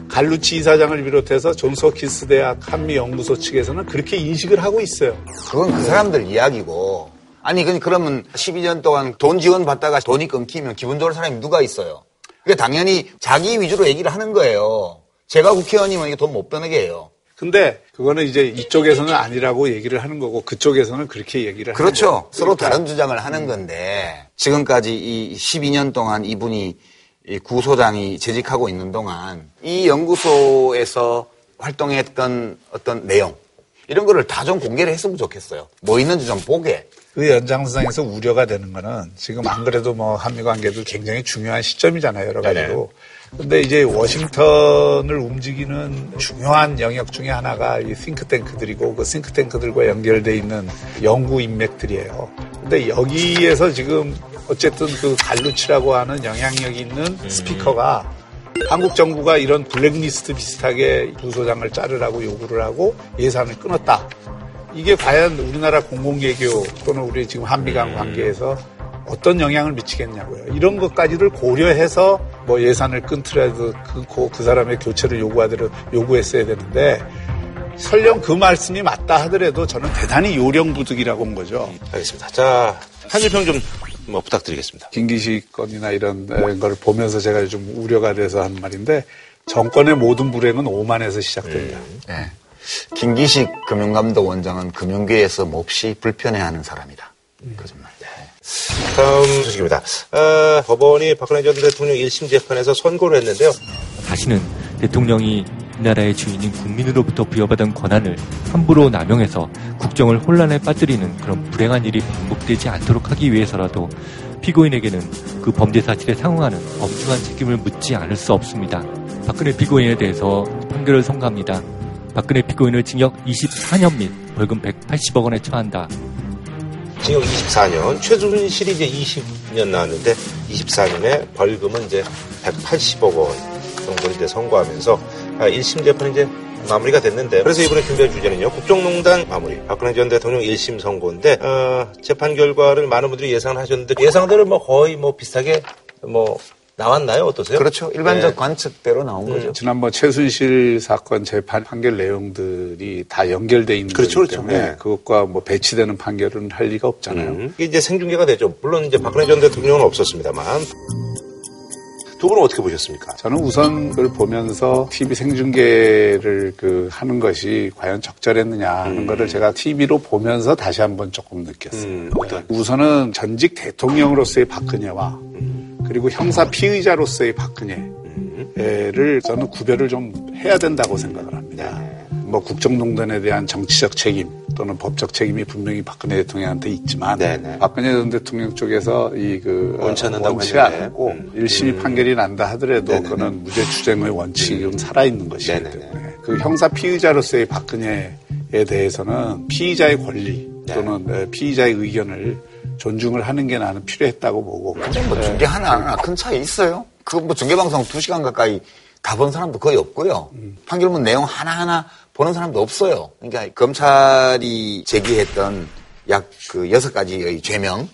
갈루치 이사장을 비롯해서 존스호킨스 대학 한미 연구소 측에서는 그렇게 인식을 하고 있어요. 그건 그 사람들 이야기고. 아니, 그- 그러면 12년 동안 돈 지원 받다가 돈이 끊기면 기분 좋을 사람이 누가 있어요? 그게 당연히 자기 위주로 얘기를 하는 거예요. 제가 국회의원이면 이게 돈 못 버는 게 해요. 근데 그거는 이제 이쪽에서는 아니라고 얘기를 하는 거고 그쪽에서는 그렇게 얘기를 하는 그렇죠. 거예요. 서로 그러니까 다른 주장을 하는 건데 지금까지 이 12년 동안 이분이 이 구소장이 재직하고 있는 동안 이 연구소에서 활동했던 어떤 내용 이런 거를 다 좀 공개를 했으면 좋겠어요. 뭐 있는지 좀 보게. 그 연장선상에서 우려가 되는 거는 지금 안 그래도 뭐 한미 관계도 굉장히 중요한 시점이잖아요, 여러 가지로. 근데 이제 워싱턴을 움직이는 중요한 영역 중에 하나가 이 싱크탱크들이고 그 싱크탱크들과 연결돼 있는 연구 인맥들이에요. 근데 여기에서 지금 어쨌든 그 갈루치라고 하는 영향력 있는 스피커가 한국 정부가 이런 블랙리스트 비슷하게 부소장을 자르라고 요구를 하고 예산을 끊었다. 이게 과연 우리나라 공공개교 또는 우리 지금 한미 간 관계에서 어떤 영향을 미치겠냐고요. 이런 것까지를 고려해서 뭐 예산을 끊더라도 끊고 그 사람의 교체를 요구하도록 요구했어야 되는데 설령 그 말씀이 맞다 하더라도 저는 대단히 요령부득이라고 본 거죠. 알겠습니다. 자, 한줄평 좀 뭐 부탁드리겠습니다. 김기식 건이나 이런 걸 보면서 제가 좀 우려가 돼서 한 말인데 정권의 모든 불행은 오만에서 시작됩니다. 네. 김기식 금융감독 원장은 금융계에서 몹시 불편해하는 사람이다. 거짓말. 다음 소식입니다. 어, 법원이 박근혜 전 대통령 1심 재판에서 선고를 했는데요. 다시는 대통령이 이 나라의 주인인 국민으로부터 부여받은 권한을 함부로 남용해서 국정을 혼란에 빠뜨리는 그런 불행한 일이 반복되지 않도록 하기 위해서라도 피고인에게는 그 범죄 사실에 상응하는 엄중한 책임을 묻지 않을 수 없습니다. 박근혜 피고인에 대해서 판결을 선고합니다. 박근혜 피고인을 징역 24년 및 벌금 180억 원에 처한다. 징역 24년, 최순실이 이제 20년 나왔는데 24년에 벌금은 이제 180억 원 정도 이제 선고하면서 아, 1심 재판이 이제 마무리가 됐는데 그래서 이번에 준비한 주제는요 국정농단 마무리. 박근혜 전 대통령 1심 선고인데 어, 재판 결과를 많은 분들이 예상을 하셨는데 예상대로 뭐 거의 뭐 비슷하게 뭐 나왔나요 어떠세요? 그렇죠. 일반적 네. 관측대로 나온 거죠. 지난번 최순실 사건 재판 판결 내용들이 다 연결돼 있는 그렇죠, 거기 그렇죠. 때문에 네. 그것과 뭐 배치되는 판결은 할 리가 없잖아요. 음, 이게 이제 생중계가 되죠. 물론 이제 박근혜 전 대통령은 없었습니다만 두 분은 어떻게 보셨습니까? 저는 우선 그걸 보면서 TV 생중계를 그 하는 것이 과연 적절했느냐 하는 거를 제가 TV로 보면서 다시 한번 조금 느꼈어요. 음? 우선은 전직 대통령으로서의 박근혜와 그리고 형사 피의자로서의 박근혜를 저는 구별을 좀 해야 된다고 생각을 합니다. 뭐 국정농단에 대한 정치적 책임 또는 법적 책임이 분명히 박근혜 대통령한테 있지만 네네. 박근혜 전 대통령 쪽에서 이그 원치 않는다고 원치가. 않고 음. 일심이 판결이 난다 하더라도 네네네. 그거는 무죄 추정의 원칙은 살아있는 것이기 네네네. 때문에 그 형사 피의자로서의 박근혜에 대해서는 피의자의 권리 네. 또는 에, 피의자의 의견을 존중을 하는 게 나는 필요했다고 보고 근데 뭐 중계 하나 안 하나 큰 차이 있어요? 그뭐 중계방송 2시간 가까이 가본 사람도 거의 없고요. 판결문 내용 하나하나 보는 사람도 없어요. 그러니까 검찰이 제기했던 약 그 여섯 가지의 죄명,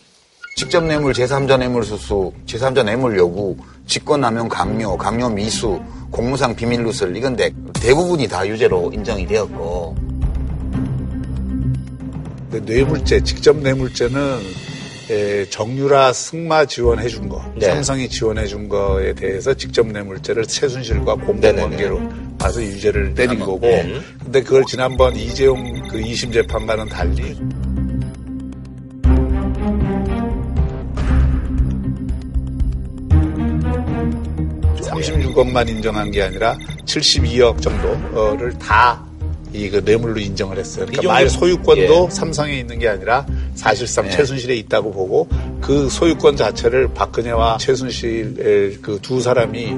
직접 뇌물, 제3자 뇌물 수수, 제3자 뇌물 요구, 직권남용 강요, 강요 미수, 공무상 비밀 누설 이건데 대부분이 다 유죄로 인정이 되었고 뇌물죄, 직접 뇌물죄는 에, 정유라 승마 지원해 준 거, 네. 삼성이 지원해 준 거에 대해서 직접 뇌물죄를 최순실과 공범관계로 봐서 유죄를 때린 거고, 네. 근데 그걸 지난번 이재용 그 2심 재판과는 달리 삼십육 억만 인정한 게 아니라 72억 정도를 다 이 그 뇌물로 인정을 했어요. 이 그러니까 말 소유권도 예. 삼성에 있는 게 아니라 사실상 네. 최순실에 있다고 보고 그 소유권 자체를 박근혜와 최순실의 그두 사람이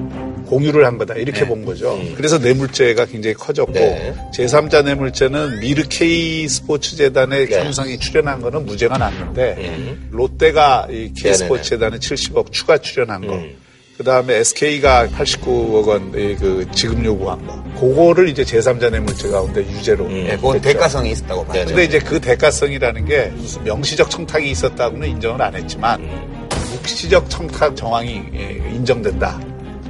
공유를 한 거다 이렇게 본 거죠. 그래서 뇌물죄가 굉장히 커졌고 네. 제3자 뇌물죄는 미르K 스포츠 재단에 김우성이 출연한 거는 무죄가 났는데 롯데가 이 K 스포츠 재단에 70억 추가 출연한 거. 그 다음에 SK가 89억 원그 지급 요구한 거. 그거를 이제 제3자 뇌물죄 가운데 유죄로. 예, 그건 대가성이 있었다고 봐요. 근데 이제 그 대가성이라는 게 무슨 명시적 청탁이 있었다고는 인정을 안 했지만 묵시적 청탁 정황이 예, 인정된다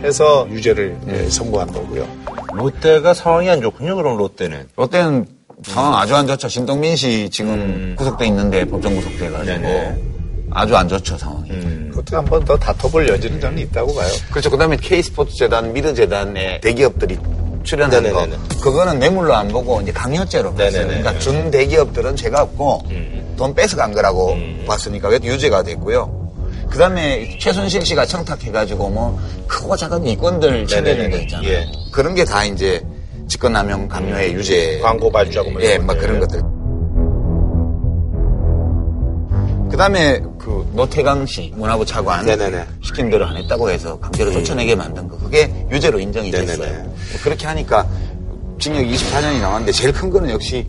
해서 유죄를 예, 선고한 거고요. 롯데가 상황이 안 좋군요. 그럼 롯데는. 롯데는 상황 아주 안 좋죠. 신동민 씨 지금 구속돼 있는데 법정 구속돼가지고 네네. 아주 안 좋죠 상황이. 그것도 한번 더 다퉈볼 여지는 저는 있다고 봐요. 그렇죠. 그다음에 K 스포츠 재단, 미르 재단에 대기업들이 출연한 거 네네네네. 그거는 뇌물로 안 보고 이제 강요죄로 봤어요. 네네네. 그러니까 준 대기업들은 죄가 없고 돈 뺏어간 거라고 봤으니까 왜 유죄가 됐고요. 그 다음에 최순실 씨가 청탁해가지고 뭐 크고 작은 이권들 챙겨낸 거 있잖아요. 예. 그런 게 다 이제 직권남용 감료의 유죄. 광고 발주하고 뭐 예, 막. 그런 것들. 그 다음에 그 노태강 씨 문화부 차관 네네네. 시킨 대로 안 했다고 해서 강제로 쫓아내게 만든 거 그게 유죄로 인정이. 됐어요. 뭐 그렇게 하니까 징역 24년이 나왔는데 제일 큰 거는 역시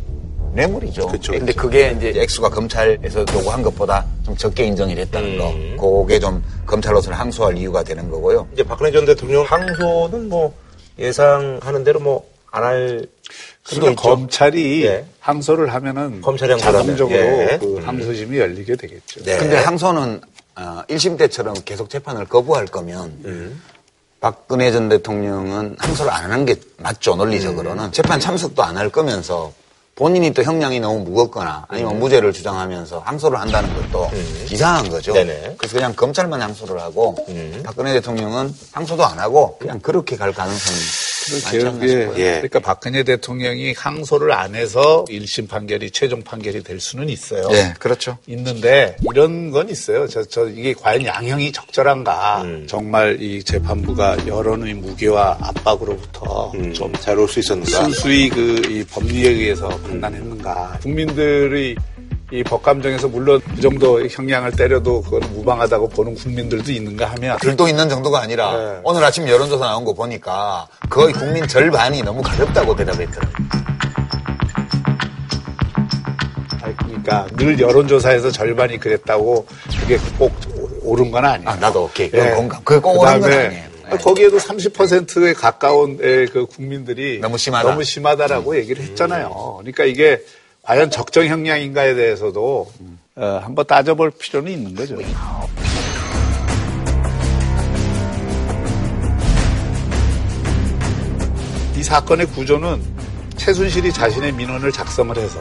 뇌물이죠. 그쵸, 근데 그게 이제 액수가 검찰에서 요구한 것보다 좀 적게 인정이 됐다는 음. 거. 그게 좀 검찰로서는 항소할 이유가 되는 거고요. 이제 박근혜 전 대통령 항소는 뭐 예상하는 대로 뭐 안 할 수도 그러니까 있죠. 검찰이 예. 항소를 하면은 검찰이 자동적으로 예. 그 항소심이 열리게 되겠죠. 네. 근데 항소는 어, 1심 때처럼 계속 재판을 거부할 거면 음. 박근혜 전 대통령은 항소를 안 하는 게 맞죠 음. 논리적으로는 재판 참석도 안 할 거면서 본인이 또 형량이 너무 무겁거나 아니면 음. 무죄를 주장하면서 항소를 한다는 것도 이상한 거죠. 네네. 그래서 그냥 검찰만 항소를 하고 음. 박근혜 대통령은 항소도 안 하고 그냥 그렇게 갈 가능성이 많지 않나 예. 예. 그러니까 박근혜 대통령이 항소를 안 해서 1심 판결이 최종 판결이 될 수는 있어요. 예, 그렇죠. 있는데 이런 건 있어요. 저, 저 이게 과연 양형이 적절한가? 음. 정말 이 재판부가 여론의 무게와 압박으로부터 음, 좀잘 올 수 있었는가? 순수히 그 이 법리에 의해서 판단했는가? 국민들의 이 법감정에서 물론 그 정도 형량을 때려도 그건 무방하다고 보는 국민들도 있는가 하면 들도 있는 정도가 아니라 네. 오늘 아침 여론조사 나온 거 보니까 거의 국민 절반이 너무 가볍다고 대답했더라고요. 그러니까 늘 여론조사에서 절반이 그랬다고 그게 꼭 옳은 건 아니에요. 아, 나도 오케이. 그건 예. 공감. 그게 꼭 옳은 건 아니에요. 네. 거기에도 30%에 가까운 에, 그 국민들이 너무 심하다. 음. 너무 심하다라고 얘기를 했잖아요. 그러니까 이게 과연 적정 형량인가에 대해서도 어, 한번 따져볼 필요는 있는 거죠. 이 사건의 구조는 최순실이 자신의 민원을 작성을 해서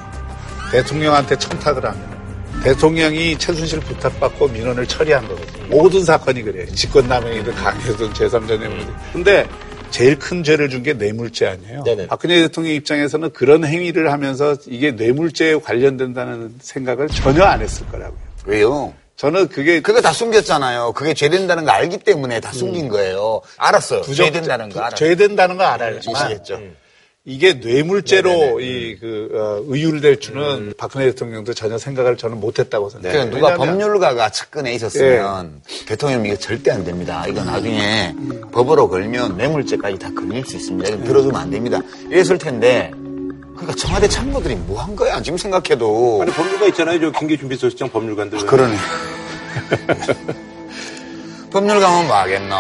대통령한테 청탁을 하면 대통령이 최순실 부탁받고 민원을 처리한 거거든요. 모든 사건이 그래요. 직권남용이든 강요든 제3자뇌물이든. 근데 제일 큰 죄를 준 게 뇌물죄 아니에요. 네네. 박근혜 대통령 입장에서는 그런 행위를 하면서 이게 뇌물죄에 관련된다는 생각을 전혀 안 했을 거라고요. 왜요? 저는 그게 그거 다 숨겼잖아요. 그게 죄 된다는 거 알기 때문에 다 숨긴 거예요. 알았어요. 부적- 죄된다는 거 알았어요. 죄 된다는 거 알아야지만 아시겠죠? 이게 뇌물죄로 이 그 어, 의율될 줄은 박근혜 대통령도 전혀 생각을 저는 못했다고 생각해요. 그러니까 누가 왜냐하면 법률가가 측근에 있었으면 대통령 이거 절대 안 됩니다. 이거 나중에 법으로 걸면 뇌물죄까지 다 걸릴 수 있습니다. 이거 들어주면 안 됩니다. 이랬을 텐데 그러니까 청와대 참모들이 뭐 한 거야? 지금 생각해도 아니 법률가 있잖아요. 저 경기준비소식장 법률관들. 그러네. 법률가면 뭐 하겠노?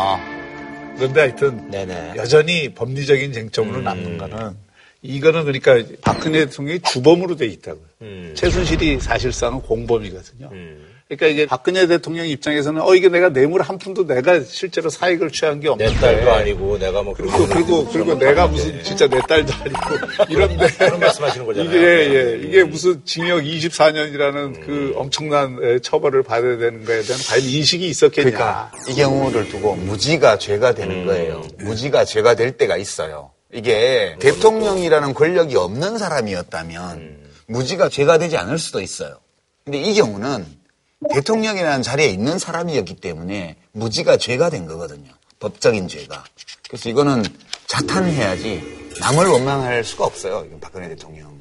그런데 하여튼 네네. 여전히 법리적인 음. 쟁점으로 남는 거는 이거는 그러니까 박근혜 대통령이 주범으로 돼 있다고요. 음. 최순실이 사실상은 공범이거든요. 음. 그러니까 이게 박근혜 대통령 입장에서는 어 이게 내가 뇌물 한 푼도 내가 실제로 사익을 취한 게내 없는데 딸도 아니고 내가 뭐 그리고 그리고 그리고 내가 무슨 진짜 내 딸도 아니고 이런데 그런 말씀하시는 거잖아요. 이게 예, 이게 무슨 징역 24년이라는 그 엄청난 에, 처벌을 받아야 되는 거에 대한 과연 인식이 있었겠냐? 그러니까 이 경우를 두고 무지가 죄가 되는 거예요. 무지가 죄가 될 때가 있어요. 이게 대통령이라는 권력이 없는 사람이었다면 무지가 죄가 되지 않을 수도 있어요. 근데 이 경우는 대통령이라는 자리에 있는 사람이었기 때문에 무지가 죄가 된 거거든요. 법적인 죄가. 그래서 이거는 자탄해야지 남을 원망할 수가 없어요. 이건 박근혜 대통령을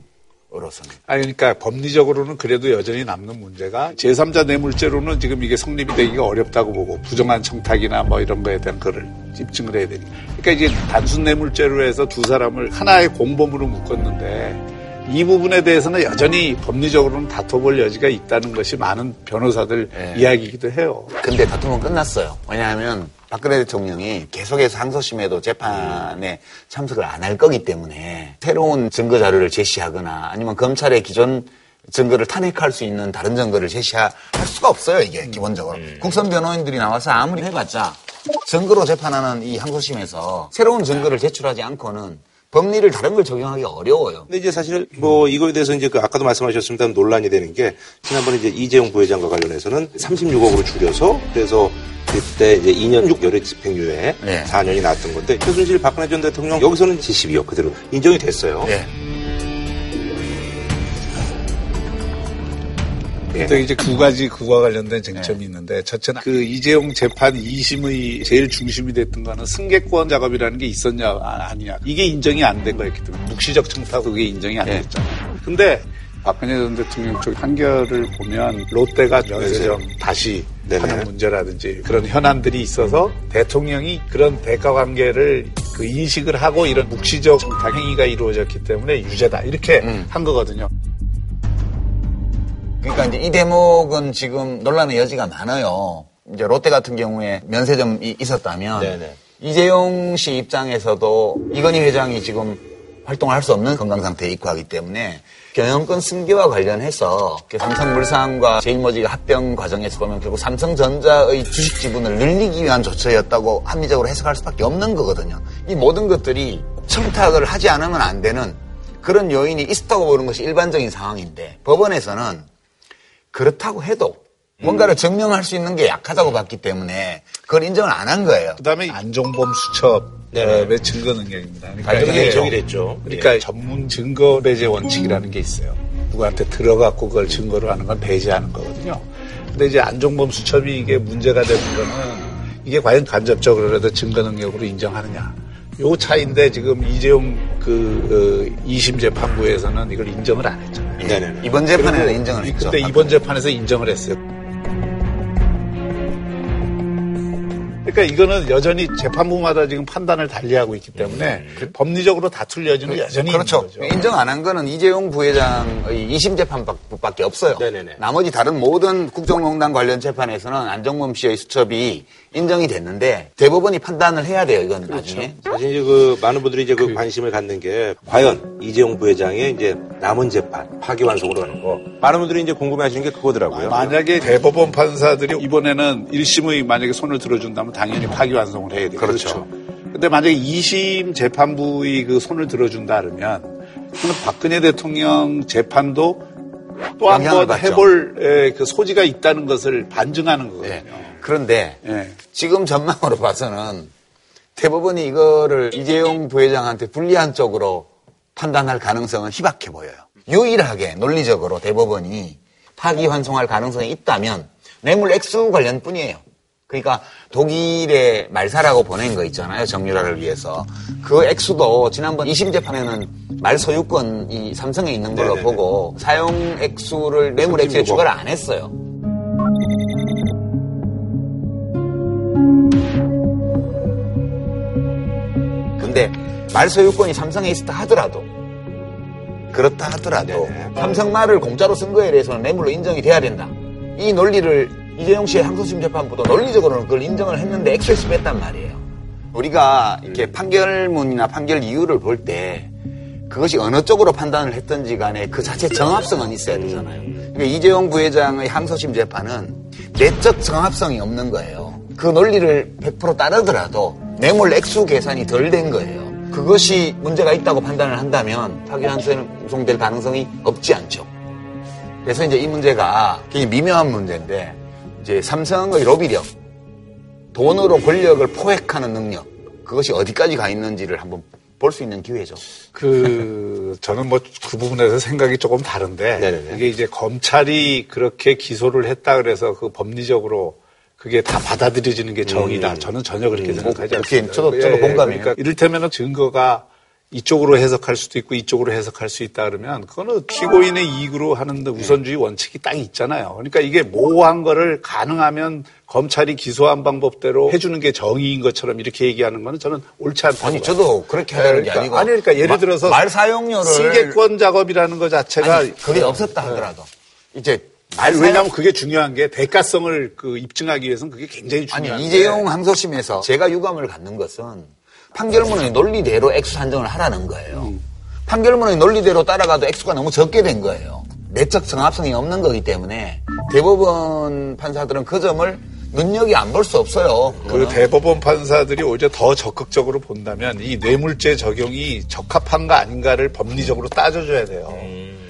뇌물죄로서는. 아니, 그러니까 법리적으로는 그래도 여전히 남는 문제가 제3자 뇌물죄로는 지금 이게 성립이 되기가 어렵다고 보고 부정한 청탁이나 뭐 이런 거에 대한 거를 입증을 해야 되니까. 그러니까 이게 단순 뇌물죄로 해서 두 사람을 하나의 공범으로 묶었는데 이 부분에 대해서는 여전히 법리적으로는 다퉈볼 여지가 있다는 것이 많은 변호사들 네. 이야기이기도 해요. 근데 다툼은 끝났어요. 왜냐하면 박근혜 대통령이 계속해서 항소심에도 재판에 참석을 안 할 거기 때문에 새로운 증거 자료를 제시하거나 아니면 검찰의 기존 증거를 탄핵할 수 있는 다른 증거를 제시할 수가 없어요, 이게 기본적으로. 국선 변호인들이 나와서 아무리 해봤자 증거로 재판하는 이 항소심에서 새로운 증거를 제출하지 않고는 법리를 다른 걸 적용하기 어려워요. 근데 이제 사실 뭐 이거에 대해서 이제 그 아까도 말씀하셨습니다. 논란이 되는 게 지난번에 이제 이재용 부회장과 관련해서는 36억으로 줄여서 그래서 그때 이제 2년 6개월의 집행유예 네. 4년이 나왔던 건데 최순실 박근혜 전 대통령 여기서는 72억 그대로 인정이 됐어요. 예. 근데 이제 두 가지 그와 관련된 쟁점이 있는데 첫째는 그 이재용 재판 2심의 제일 중심이 됐던 거는 승객권 작업이라는 게 있었냐 아, 아니냐 이게 인정이 안 된 거였기 때문에 묵시적 청탁 그게 인정이 안 네. 됐잖아요. 근데 박근혜 전 대통령 쪽 판결을 보면 롯데가 면세점 다시 네네. 하는 문제라든지 그런 현안들이 있어서 대통령이 그런 대가 관계를 그 인식을 하고 이런 묵시적 청탁 행위가 이루어졌기 때문에 유죄다 이렇게 음. 한 거거든요. 그러니까 이제 이 대목은 지금 논란의 여지가 많아요. 이제 롯데 같은 경우에 면세점이 있었다면 네네. 이재용 씨 입장에서도 이건희 회장이 지금 활동을 할수 없는 건강 상태에 입고하기 때문에 경영권 승계와 관련해서 그 삼성물산과 제일모직의 합병 과정에서 보면 결국 삼성전자의 주식 지분을 늘리기 위한 조처였다고 합리적으로 해석할 수밖에 없는 거거든요. 이 모든 것들이 청탁을 하지 않으면 안 되는 그런 요인이 있었다고 보는 것이 일반적인 상황인데 법원에서는 그렇다고 해도 뭔가를 증명할 수 있는 게 약하다고 봤기 때문에 그걸 인정을 안 한 거예요. 그다음에 안종범 수첩의. 증거 능력입니다. 그러니까 이게 됐죠. 그러니까 예. 전문 증거 배제 원칙이라는 게 있어요. 누구한테 들어갖고 그걸 증거로 하는 건 배제하는 거거든요. 근데 이제 안종범 수첩이 이게 문제가 되는 거는 이게 과연 간접적으로라도 증거 능력으로 인정하느냐. 요 차인데 지금 이재용 그 어, 2심 재판부에서는 이걸 인정을 안 했잖아요. 네네네. 이번 재판에는 인정을 했죠. 근데 이번 재판에서 인정을 했어요. 그러니까 이거는 여전히 재판부마다 지금 판단을 달리하고 있기 때문에 법리적으로 다툴 여지는 여전히 그렇죠. 인정 안 한 거는 이재용 부회장의 2심 재판밖에 없어요. 네네네. 나머지 다른 모든 국정농단 관련 재판에서는 안정범 씨의 수첩이 인정이 됐는데 대법원이 판단을 해야 돼요. 이건 나중에. 사실 이제 그 많은 분들이 이제 그 관심을 갖는 게 과연 이재용 부회장의 이제 남은 재판 파기환송으로 하는 거 많은 분들이 이제 궁금해하시는 게 그거더라고요. 만약에 대법원 판사들이 이번에는 1심의 만약에 손을 들어준다면 당연히 파기환송을 해야 돼요. 그렇죠. 근데 만약에 2심 재판부의 그 손을 들어준다 그러면 그럼 박근혜 대통령 재판도 또 한 번. 해볼 에, 그 소지가 있다는 것을 반증하는 거거든요. 네. 그런데 예. 지금 전망으로 봐서는 대법원이 이거를 이재용 부회장한테 불리한 쪽으로 판단할 가능성은 희박해 보여요. 유일하게 논리적으로 대법원이 파기환송할 가능성이 있다면 뇌물 액수 관련뿐이에요. 그러니까 독일의 말사라고 보낸 거 있잖아요. 정유라를 위해서. 그 액수도 지난번 2심 재판에는 말 소유권이 삼성에 있는 걸로 네네네. 보고 사용 액수를 뇌물 액수에 36억. 추가를 안 했어요. 근데 말 소유권이 삼성에 있었다 하더라도 그렇다 하더라도 네네. 삼성 말을 공짜로 쓴 거에 대해서는 뇌물로 인정이 돼야 된다. 이 논리를 이재용 씨의 항소심 재판부도 논리적으로는 그걸 인정을 했는데 액수에서 뺐단 말이에요. 우리가 이렇게 판결문이나 판결 이유를 볼 때 그것이 어느 쪽으로 판단을 했든지 간에 그 자체 정합성은 있어야 되잖아요. 그러니까 이재용 부회장의 항소심 재판은 내적 정합성이 없는 거예요. 그 논리를 100% 따르더라도 뇌물 액수 계산이 덜 된 거예요. 그것이 문제가 있다고 판단을 한다면 파기환송될 가능성이 없지 않죠. 그래서 이제 이 문제가 굉장히 미묘한 문제인데 이제 삼성의 로비력, 돈으로 권력을 포획하는 능력, 그것이 어디까지 가 있는지를 한번 볼 수 있는 기회죠. 그 저는 뭐 그 부분에서 생각이 조금 다른데 네네네. 이게 이제 검찰이 그렇게 기소를 했다 그래서 그 법리적으로 그게 다 받아들여지는 게 정의다. 저는 전혀 그렇게 생각하지 그렇게 않습니다. 저도- 저도 공감해요. 그러니까 이를테면 증거가 이쪽으로 해석할 수도 있고 이쪽으로 해석할 수 있다 그러면 그거는 피고인의 이익으로 하는데 우선주의 원칙이 딱 있잖아요. 그러니까 이게 모호한 거를 가능하면 검찰이 기소한 방법대로 해주는 게 정의인 것처럼 이렇게 얘기하는 거는 저는 옳지 않다고 아니 봐요. 저도 그렇게 하는 게 그러니까, 아니고 아니 그러니까 예를 마- 들어서 말 사용료를 승계권 작업이라는 것 자체가 아니, 그게 없었다 하더라도 이제 말 아니, 왜냐하면 그게 중요한 게 대가성을 그 입증하기 위해서는 그게 굉장히 아니 중요한데 이재용 항소심에서 제가 유감을 갖는 것은 판결문의 논리대로 액수 산정을 하라는 거예요. 판결문의 논리대로 따라가도 액수가 너무 적게 된 거예요. 내적 정합성이 없는 거기 때문에 대법원 판사들은 그 점을 눈여기 안 볼 수 없어요. 그 그거는. 대법원 판사들이 오히려 더 적극적으로 본다면 이 뇌물죄 적용이 적합한가 아닌가를 법리적으로 따져줘야 돼요.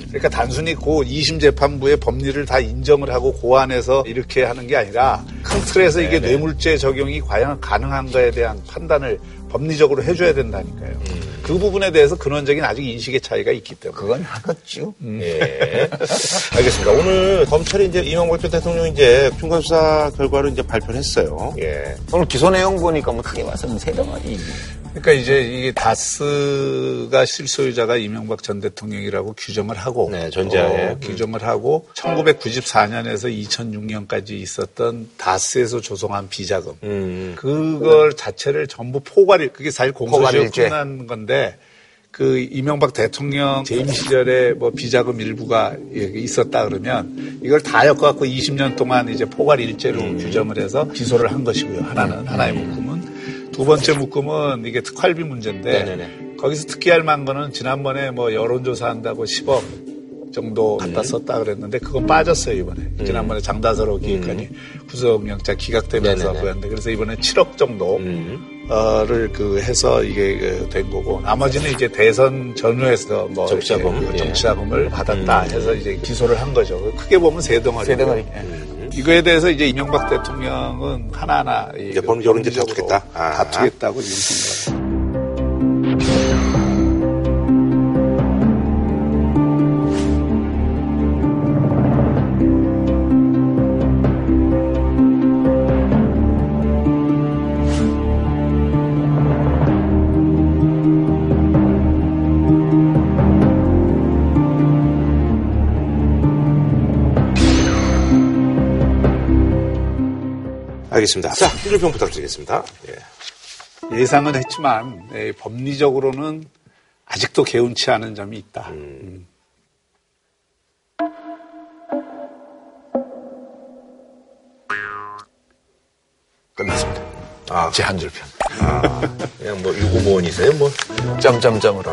그러니까 단순히 고 2심 재판부의 법리를 다 인정을 하고 고안해서 이렇게 하는 게 아니라 큰 틀에서 이게 뇌물죄 적용이 과연 가능한가에 대한 판단을 법리적으로 해줘야 된다니까요. 그 부분에 대해서 근원적인 아직 인식의 차이가 있기 때문에. 그건 하겠죠. 예. 알겠습니다. 오늘 검찰이 이제 이명박 전 대통령 이제 중간수사 결과를 이제 발표를 했어요. 예. 오늘 기소 내용 보니까 뭐 크게 봐서는 세 덩어리. 그러니까 이제 이게 다스가 실소유자가 이명박 전 대통령이라고 규정을 하고 네, 전자에. 어, 규정을 하고 1994년에서 2006년까지 있었던 다스에서 조성한 비자금 음. 그걸 자체를 전부 포괄 그게 사실 공소시효. 끝난 건데 그 이명박 대통령 재임 시절에 뭐 비자금 일부가 있었다 그러면 이걸 다 엮어갖고 20년 동안 이제 포괄 일죄로 음. 규정을 해서 기소를 한 것이고요. 하나는 하나의 묶음은 두 번째 묶음은 이게 특활비 문제인데 네네네. 거기서 특기할 만한 거는 지난번에 뭐 여론조사 한다고 10억 정도 갖다 썼다 그랬는데 그건 빠졌어요 이번에 지난번에 장다서로 기획관이 구속영장 기각되면서. 그랬는데 그래서 이번에 7억 정도 음. 어를 그 해서 이게 그 된 거고 나머지는 이제 대선 전후에서 뭐 정치자금, 그 예. 정치자금을 받았다 음. 해서 이제 기소를 한 거죠. 크게 보면 세 덩어리. 세 덩어리. 이거에 대해서 이제 이명박 대통령은 하나하나 이 이제 법리적으로 이제 다투겠다. 아. 다투겠다고 지금 생각합니다. 알겠습니다. 자, 일조평 부탁드리겠습니다. 예. 예상은 했지만 예, 법리적으로는 아직도 개운치 않은 점이 있다. 음. 끝났습니다. 아, 제 한 줄 편. 아, 그냥 뭐 유고모원이세요, 뭐. 점점점으로.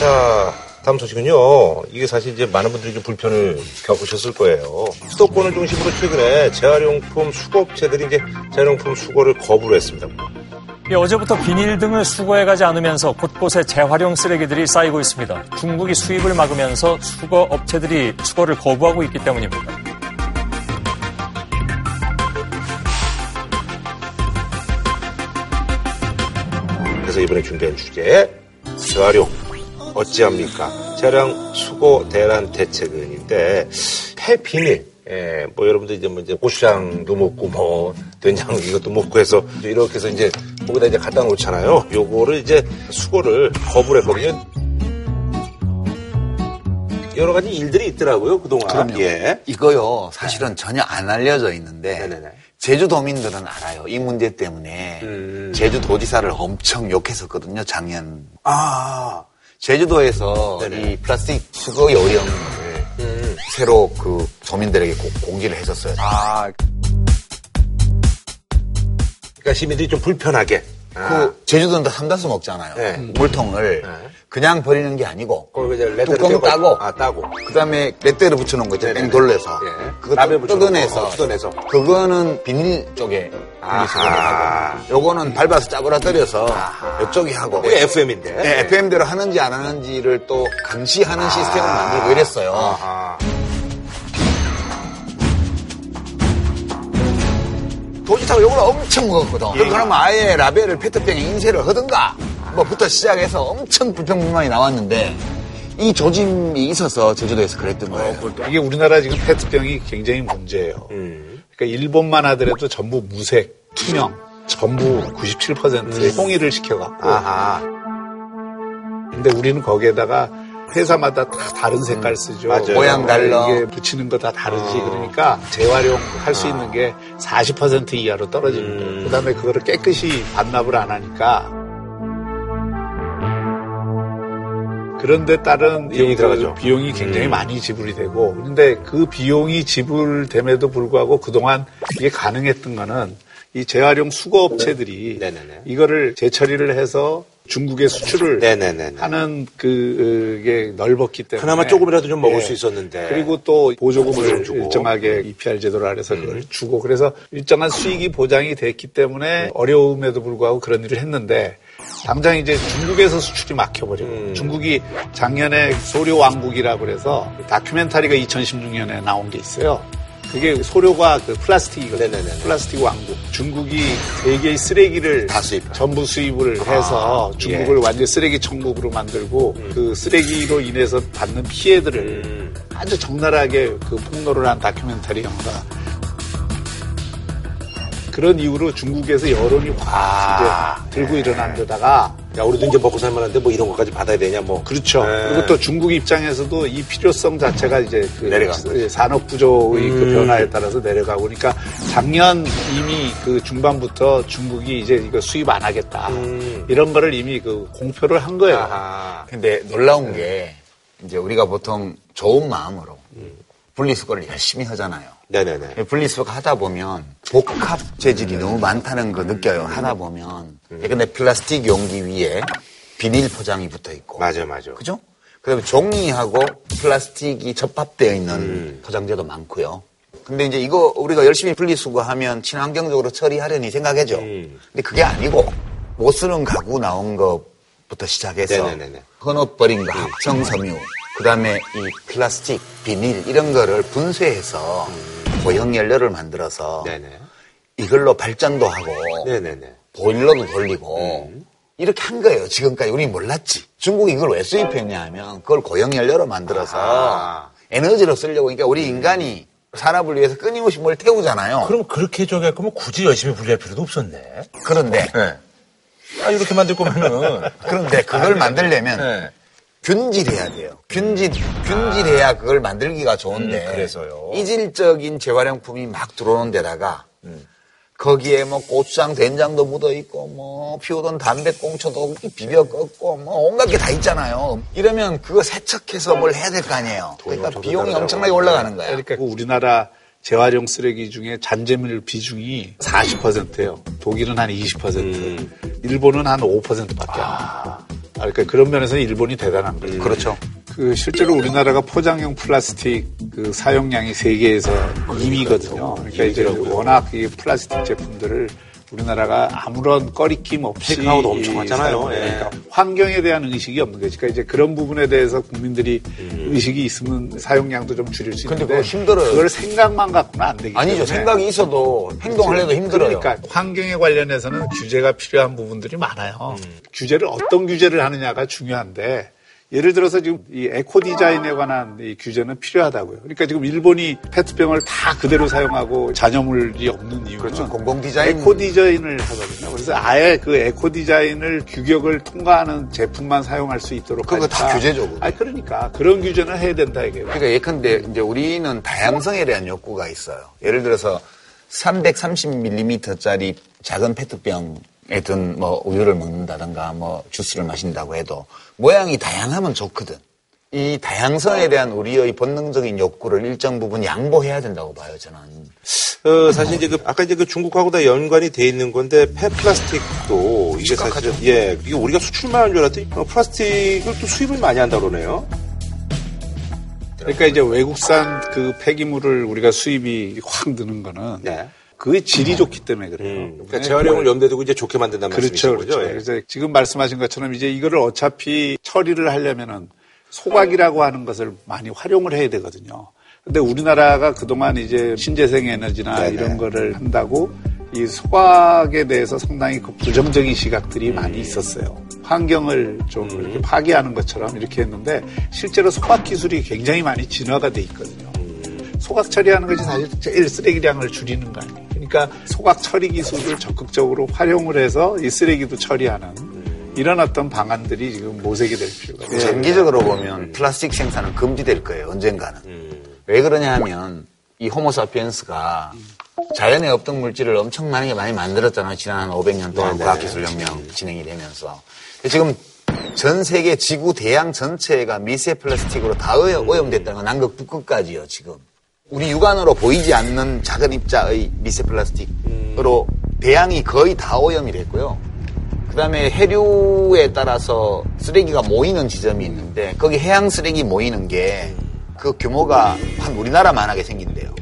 자, 다음 소식은요. 이게 사실 이제 많은 분들이 좀 불편을 겪으셨을 거예요. 수도권을 중심으로 최근에 재활용품 수거업체들이 이제 재활용품 수거를 거부를 했습니다. 예, 어제부터 비닐 등을 수거해 가지 않으면서 곳곳에 재활용 쓰레기들이 쌓이고 있습니다. 중국이 수입을 막으면서 수거 업체들이 수거를 거부하고 있기 때문입니다. 그래서 이번에 준비한 주제 재활용 어찌합니까? 재활용 수거 대란 대책은인데 폐비닐 예, 뭐 여러분들 이제 뭐 이제 고추장도 먹고 뭐 된장 이것도 먹고 해서 이렇게 해서 이제 거기다 이제 갖다 놓잖아요. 요거를 이제 수거를 거부를 했거든요. 여러 가지 일들이 있더라고요 그동안. 그럼요. 예. 이거요, 사실은 전혀 안 알려져 있는데, 네네네. 제주도민들은 알아요. 이 문제 때문에. 음. 제주도지사를 엄청 욕했었거든요, 작년. 아, 제주도에서 네네. 이 플라스틱 수거 요령을 음. 새로 그 도민들에게 고- 공지를 했었어요. 아. 그러니까 시민들이 좀 불편하게. 아. 그 제주도는 다 삼다수 먹잖아요. 네. 물통을 네. 그냥 버리는 게 아니고 거기 이제 레드를 뚜껑 떼고- 따고 아 따고 그다음에 렛대를 붙여놓은 거 있죠. 뺑 돌려서 예. 그거 뜯어내서 어, 뜯어내서. 그거는 비닐 쪽에 하고 요거는 밟아서 짜부라뜨려서 이쪽이 하고 이게 FM인데. 네, FM대로 하는지 안 하는지를 또 감시하는 시스템을 만들고 이랬어요. 아하. 도지사가 요걸 엄청 먹었거든. 그러면 아예 라벨을 페트병에 인쇄를 하든가 뭐부터 시작해서 엄청 불평불만이 나왔는데 이 조짐이 있어서 제주도에서 그랬던 거예요. 이게 우리나라 지금 페트병이 굉장히 문제예요. 음. 그러니까 일본만 하더라도 전부 무색, 투명, 전부 97%의 홍의를 시켜갖고 아하. 근데 우리는 거기에다가 회사마다 다 다른 색깔 쓰죠. 맞아요. 모양 달라. 이게 붙이는 거 다 다르지. 그러니까 재활용할 수 있는 게 40% 이하로 떨어지는 음. 거예요. 그다음에 그거를 깨끗이 반납을 안 하니까 그런데 따른 비용이 이 들어가죠. 비용이 굉장히 음. 많이 지불이 되고 그런데 그 비용이 지불됨에도 불구하고 그동안 이게 가능했던 거는 이 재활용 수거 업체들이 네네네. 이거를 재처리를 해서 중국에 수출을 네네네. 하는 그게 넓었기 때문에 그나마 조금이라도 좀 먹을 예. 수 있었는데. 그리고 또 보조금을 보조금 주고. 음. 일정하게 EPR 제도를 아래서 그걸 주고 그래서 일정한 수익이 보장이 됐기 때문에 어려움에도 불구하고 그런 일을 했는데 당장 이제 중국에서 수출이 막혀버리고 음. 중국이 작년에 소료 왕국이라고 그래서 다큐멘터리가 2016년에 나온 게 있어요. 그게 소료가 그 플라스틱이거든요. 네네네. 플라스틱 왕국. 중국이 세계의 쓰레기를 다 수입하는. 전부 수입을 해서 아, 중국을 예. 완전 쓰레기 천국으로 만들고 그 쓰레기로 인해서 받는 피해들을 음. 아주 적나라하게 그 폭로를 한 다큐멘터리 영화가 그런 이유로 중국에서 여론이 확 아, 이제 들고 예. 일어난 데다가 야, 우리도 이제 먹고 살만한데 뭐 이런 것까지 받아야 되냐, 뭐. 그렇죠. 네. 그리고 또 중국 입장에서도 이 필요성 자체가 이제 그. 산업 구조의 그 음. 변화에 따라서 내려가고 그러니까 작년 이미 그 중반부터 중국이 이제 이거 수입 안 하겠다. 음. 이런 거를 이미 그 공표를 한 거예요. 아하. 근데 놀라운 게 이제 우리가 보통 좋은 마음으로 분리수거를 열심히 하잖아요. 네네네. 분리수거 하다 보면 복합 재질이 너무 많다는 거 느껴요. 하다 보면. 근데 플라스틱 용기 위에 비닐 포장이 붙어 있고. 맞아, 맞아. 그죠? 그다음에 종이하고 플라스틱이 접합되어 있는 음. 포장재도 많고요. 근데 이제 이거 우리가 열심히 분리수거하면 친환경적으로 처리하려니 생각하죠. 음. 근데 그게 아니고 못 쓰는 가구 나온 것부터 시작해서. 음. 헌옷 버린 거, 합성 섬유, 그 다음에 이 플라스틱, 비닐 이런 거를 분쇄해서 고형 연료를 만들어서 음. 네네. 이걸로 발전도 하고 네네네. 보일러도 돌리고 음. 이렇게 한 거예요. 지금까지 우리 몰랐지. 중국이 이걸 왜 수입했냐 하면 그걸 고형 연료로 만들어서 아하. 에너지로 쓰려고 그러니까 우리 인간이 산업을 위해서 끊임없이 뭘 태우잖아요. 그럼 그렇게 저기 할 거면 굳이 열심히 분리할 필요도 없었네. 그런데 아, 이렇게 만들 거면은. 그런데 그걸 만들려면 네. 균질해야 돼요. 균질, 균질해야 그걸 만들기가 좋은데. 음, 그래서요? 이질적인 재활용품이 막 들어오는 데다가, 거기에 뭐 고추장, 된장도 묻어 있고, 뭐 피우던 담배꽁초도 비벼 꺾고, 뭐 온갖 게 다 있잖아요. 이러면 그거 세척해서 뭘 해야 될 거 아니에요. 그러니까 엄청 비용이. 엄청나게 올라가는 거야. 그러니까 그 우리나라 재활용 쓰레기 중에 잔재물 비중이 40%예요. 독일은 한 20%, 일본은 한 5%밖에 안 돼요. 아, 그러니까 그런 면에서는 일본이 대단한 거죠. 그렇죠. 그 실제로 우리나라가 포장용 플라스틱 그 사용량이 세계에서 2위거든요. 그러니까 이제 워낙 이 플라스틱 제품들을 우리나라가 아무런 꺼리낌 없이 테이크아웃 엄청 하잖아요. 사용을 해요. 예. 그러니까 환경에 대한 의식이 없는 거죠. 그러니까 이제 그런 부분에 대해서 국민들이 의식이 있으면 사용량도 좀 줄일 수 근데 있는데 그거 힘들어요. 그걸 생각만 갖고는 안 되기 아니죠. 때문에 생각이 있어도 행동하려도 힘들어요. 그러니까 환경에 관련해서는 규제가 필요한 부분들이 많아요. 음. 규제를 어떤 규제를 하느냐가 중요한데 예를 들어서 지금 이 에코 디자인에 관한 이 규제는 필요하다고요. 그러니까 지금 일본이 페트병을 다 그대로 사용하고 잔여물이 없는 이유는 그렇죠. 공공 디자인. 에코 디자인을 하거든요. 그래서 아예 그 에코 디자인을 규격을 통과하는 제품만 사용할 수 있도록 그거 다. 규제죠. 아니 그러니까 그런 규제는 해야 된다 이게. 그러니까 예컨대 이제 우리는 다양성에 대한 욕구가 있어요. 예를 들어서 330mm짜리 작은 페트병 에든뭐 우유를 먹는다든가 뭐 주스를 마신다고 해도 모양이 다양하면 좋거든. 이 다양성에 대한 우리의 본능적인 욕구를 일정 부분 양보해야 된다고 봐요, 저는. 어, 사실 이제 그, 아까 이제 그 중국하고 다 연관이 돼 있는 건데, 폐플라스틱도 이게 사실, 예, 이게 우리가 수출만 하는 줄 알았더니, 어, 플라스틱을 또 수입을 많이 한다 그러네요. 그러니까 이제 외국산 그 폐기물을 우리가 수입이 확 느는 거는 네. 그게 질이 좋기 때문에 그래요. 음, 그러니까 재활용을 염두에 두고 이제 좋게 만든다는 그렇죠, 말씀이신 그렇죠. 예. 그래서 지금 말씀하신 것처럼 이제 이거를 어차피 처리를 하려면은 소각이라고 하는 것을 많이 활용을 해야 되거든요. 근데 우리나라가 그동안 이제 신재생 에너지나 네네. 이런 거를 한다고 이 소각에 대해서 상당히 그 부정적인 시각들이 음. 많이 있었어요. 환경을 좀 이렇게 파괴하는 것처럼 이렇게 했는데 실제로 소각 기술이 굉장히 많이 진화가 돼 있거든요. 음. 소각 처리하는 것이 사실 제일 쓰레기량을 줄이는 거 아니에요. 그러니까 소각 처리 기술을 적극적으로 활용을 해서 이 쓰레기도 처리하는 이런 어떤 방안들이 지금 모색이 될 필요가 있어요. 장기적으로 보면 플라스틱 생산은 금지될 거예요, 언젠가는. 왜 그러냐 하면 이 호모사피엔스가 자연에 없던 물질을 엄청나게 많이 만들었잖아요. 지난 한 500년 동안 네네. 과학기술혁명 진행이 되면서. 지금 전 세계 지구 대양 전체가 미세 플라스틱으로 다 오염- 오염됐다는 건 남극 북극까지요, 지금. 우리 육안으로 보이지 않는 작은 입자의 미세 플라스틱으로 대양이 거의 다 오염이 됐고요. 그 다음에 해류에 따라서 쓰레기가 모이는 지점이 있는데 거기 해양 쓰레기 모이는 게 그 규모가 한 우리나라만하게 생긴대요.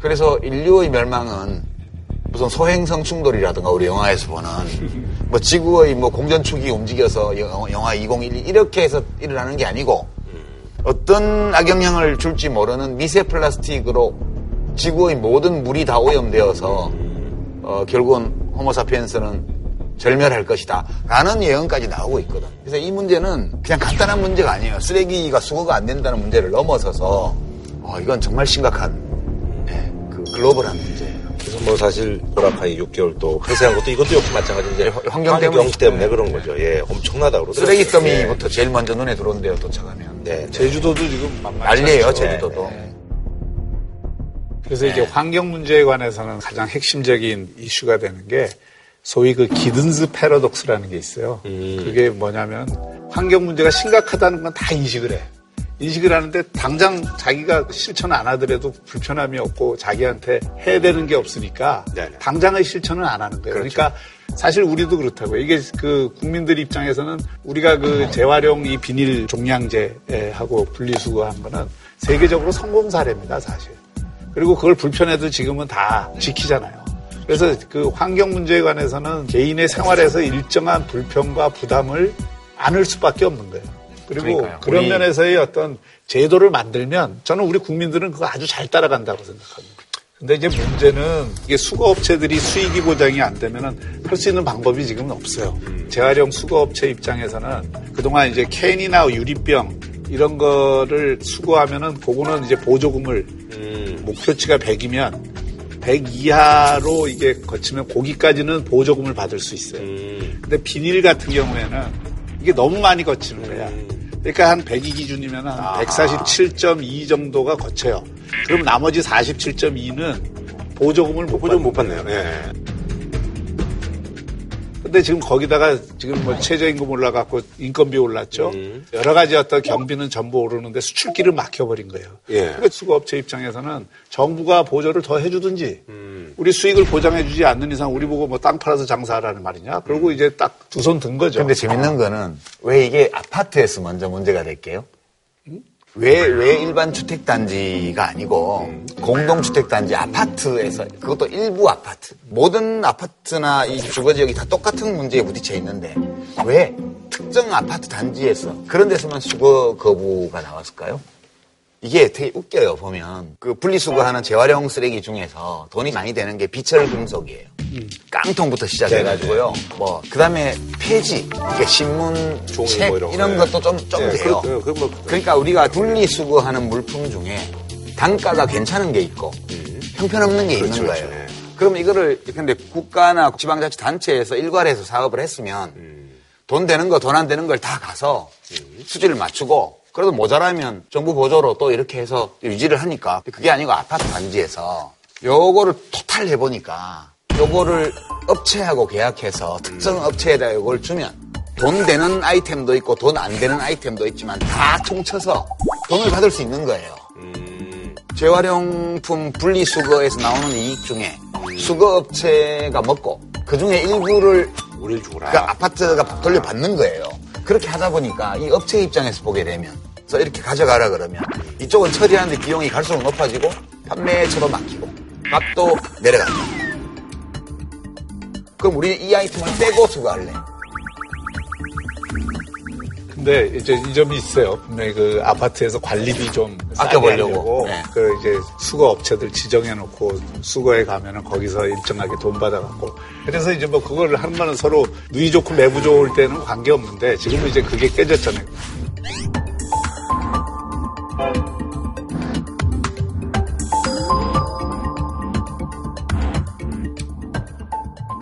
그래서 인류의 멸망은 무슨 소행성 충돌이라든가 우리 영화에서 보는 뭐 지구의 뭐 공전축이 움직여서 영- 영화 2012 이렇게 해서 일어나는 게 아니고 어떤 악영향을 줄지 모르는 미세 플라스틱으로 지구의 모든 물이 다 오염되어서 어, 결국은 호모사피엔스는 절멸할 것이다. 라는 예언까지 나오고 있거든. 그래서 이 문제는 그냥 간단한 문제가 아니에요. 쓰레기가 수거가 안 된다는 문제를 넘어서서 어, 이건 정말 심각한 네, 그 글로벌한 문제예요. 그래서 뭐 사실 보라카이 6개월 또 폐쇄한 것도 이것도 역시 마찬가지인데 환경 때문에. 때문에 그런 거죠. 예, 엄청나다 그러더라고요. 쓰레기 예. 더미부터 제일 먼저 눈에 들어온대요, 도착하면. 네, 네. 제주도도 지금 만만치 난리예요. 제주도도. 그래서 이제 환경 문제에 관해서는 가장 핵심적인 이슈가 되는 게 소위 그 기든스 패러독스라는 게 있어요. 그게 뭐냐면 환경 문제가 심각하다는 건 다 인식을 해. 인식을 하는데 당장 자기가 실천 안 하더라도 불편함이 없고 자기한테 해야 되는 게 없으니까 네네. 당장의 실천을 안 하는 거예요. 그러니까 사실 우리도 그렇다고요. 이게 그 국민들 입장에서는 우리가 그 재활용 이 비닐 종량제하고 분리수거한 거는 세계적으로 성공 사례입니다, 사실. 그리고 그걸 불편해도 지금은 다 지키잖아요. 그래서 그 환경 문제에 관해서는 개인의 생활에서 일정한 불편과 부담을 안을 수밖에 없는 거예요. 그리고 그러니까요. 그런 우리- 면에서의 어떤 제도를 만들면 저는 우리 국민들은 그거 아주 잘 따라간다고 생각합니다. 근데 이제 문제는 이게 수거업체들이 수익이 보장이 안 되면은 할 수 있는 방법이 지금은 없어요. 재활용 수거업체 입장에서는 그동안 이제 캔이나 유리병 이런 거를 수거하면은 그거는 이제 보조금을 목표치가 100이면 100 이하로 이게 거치면 거기까지는 보조금을 받을 수 있어요. 근데 비닐 같은 경우에는 이게 너무 많이 거치는 거야. 그러니까 한 100이 기준이면 한147.2 정도가 거쳐요. 그럼 나머지 47.2는 보조금을 못 보좀 못 받는 받네요. 예. 근데 지금 거기다가 지금 뭐 최저임금 올라갔고 인건비 올랐죠. 음. 여러 가지 어떤 경비는 전부 오르는데 수출길을 막혀버린 거예요. 예. 그러니까 수거업체 입장에서는 정부가 보조를 더 해주든지 음. 우리 수익을 보장해주지 않는 이상 우리 보고 뭐 땅 팔아서 장사하라는 말이냐. 그러고 이제 딱 두 손 든 거죠. 근데 재밌는 거는 왜 이게 아파트에서 먼저 문제가 될게요? 왜, 왜 일반 주택단지가 아니고 공동주택단지 아파트에서 그것도 일부 아파트 모든 아파트나 이 주거지역이 다 똑같은 문제에 부딪혀 있는데 왜 특정 아파트 단지에서 그런 데서만 수거 거부가 나왔을까요? 이게 되게 웃겨요 보면 그 분리수거하는 재활용 쓰레기 중에서 돈이 많이 되는 게 비철 금속이에요. 깡통부터 시작해가지고요. 뭐 그 다음에 폐지, 이게 신문, 종이 책 뭐 이런 거. 이런 것도 좀좀 예, 돼요. 그- 그- 그 뭐- 그러니까 우리가 분리수거하는 물품 중에 단가가 괜찮은 게 있고 형편없는 게 그렇죠, 있는 거예요. 그렇죠. 예. 그럼 이거를 근데 국가나 지방자치단체에서 일괄해서 사업을 했으면 돈 되는 거, 돈 안 되는 걸 다 가서 수지를 맞추고 그래도 모자라면 정부 보조로 또 이렇게 해서 유지를 하니까 그게 아니고 아파트 단지에서 요거를 토탈 해보니까 요거를 업체하고 계약해서 특정 업체에다 요걸 주면 돈 되는 아이템도 있고 돈 안 되는 아이템도 있지만 다 통쳐서 돈을 받을 수 있는 거예요. 재활용품 분리수거에서 나오는 이익 중에 수거업체가 먹고 그 중에 일부를 우리를 주라. 그 아파트가 돌려받는 거예요. 그렇게 하다 보니까 이 업체 입장에서 보게 되면 그래서 이렇게 가져가라 그러면 이쪽은 처리하는데 비용이 갈수록 높아지고 판매처도 막히고 값도 내려간다. 그럼 우리 이 아이템을 빼고 수거할래. 근데 이제 이 점이 있어요. 분명히 그 아파트에서 관리비 좀 아껴보려고. 네. 그 이제 수거 업체들 지정해 놓고 수거에 가면은 거기서 일정하게 돈 받아갖고 그래서 이제 뭐 그걸 하는 거는 서로 누이 좋고 매부 좋을 때는 관계 없는데 지금은 이제 그게 깨졌잖아요.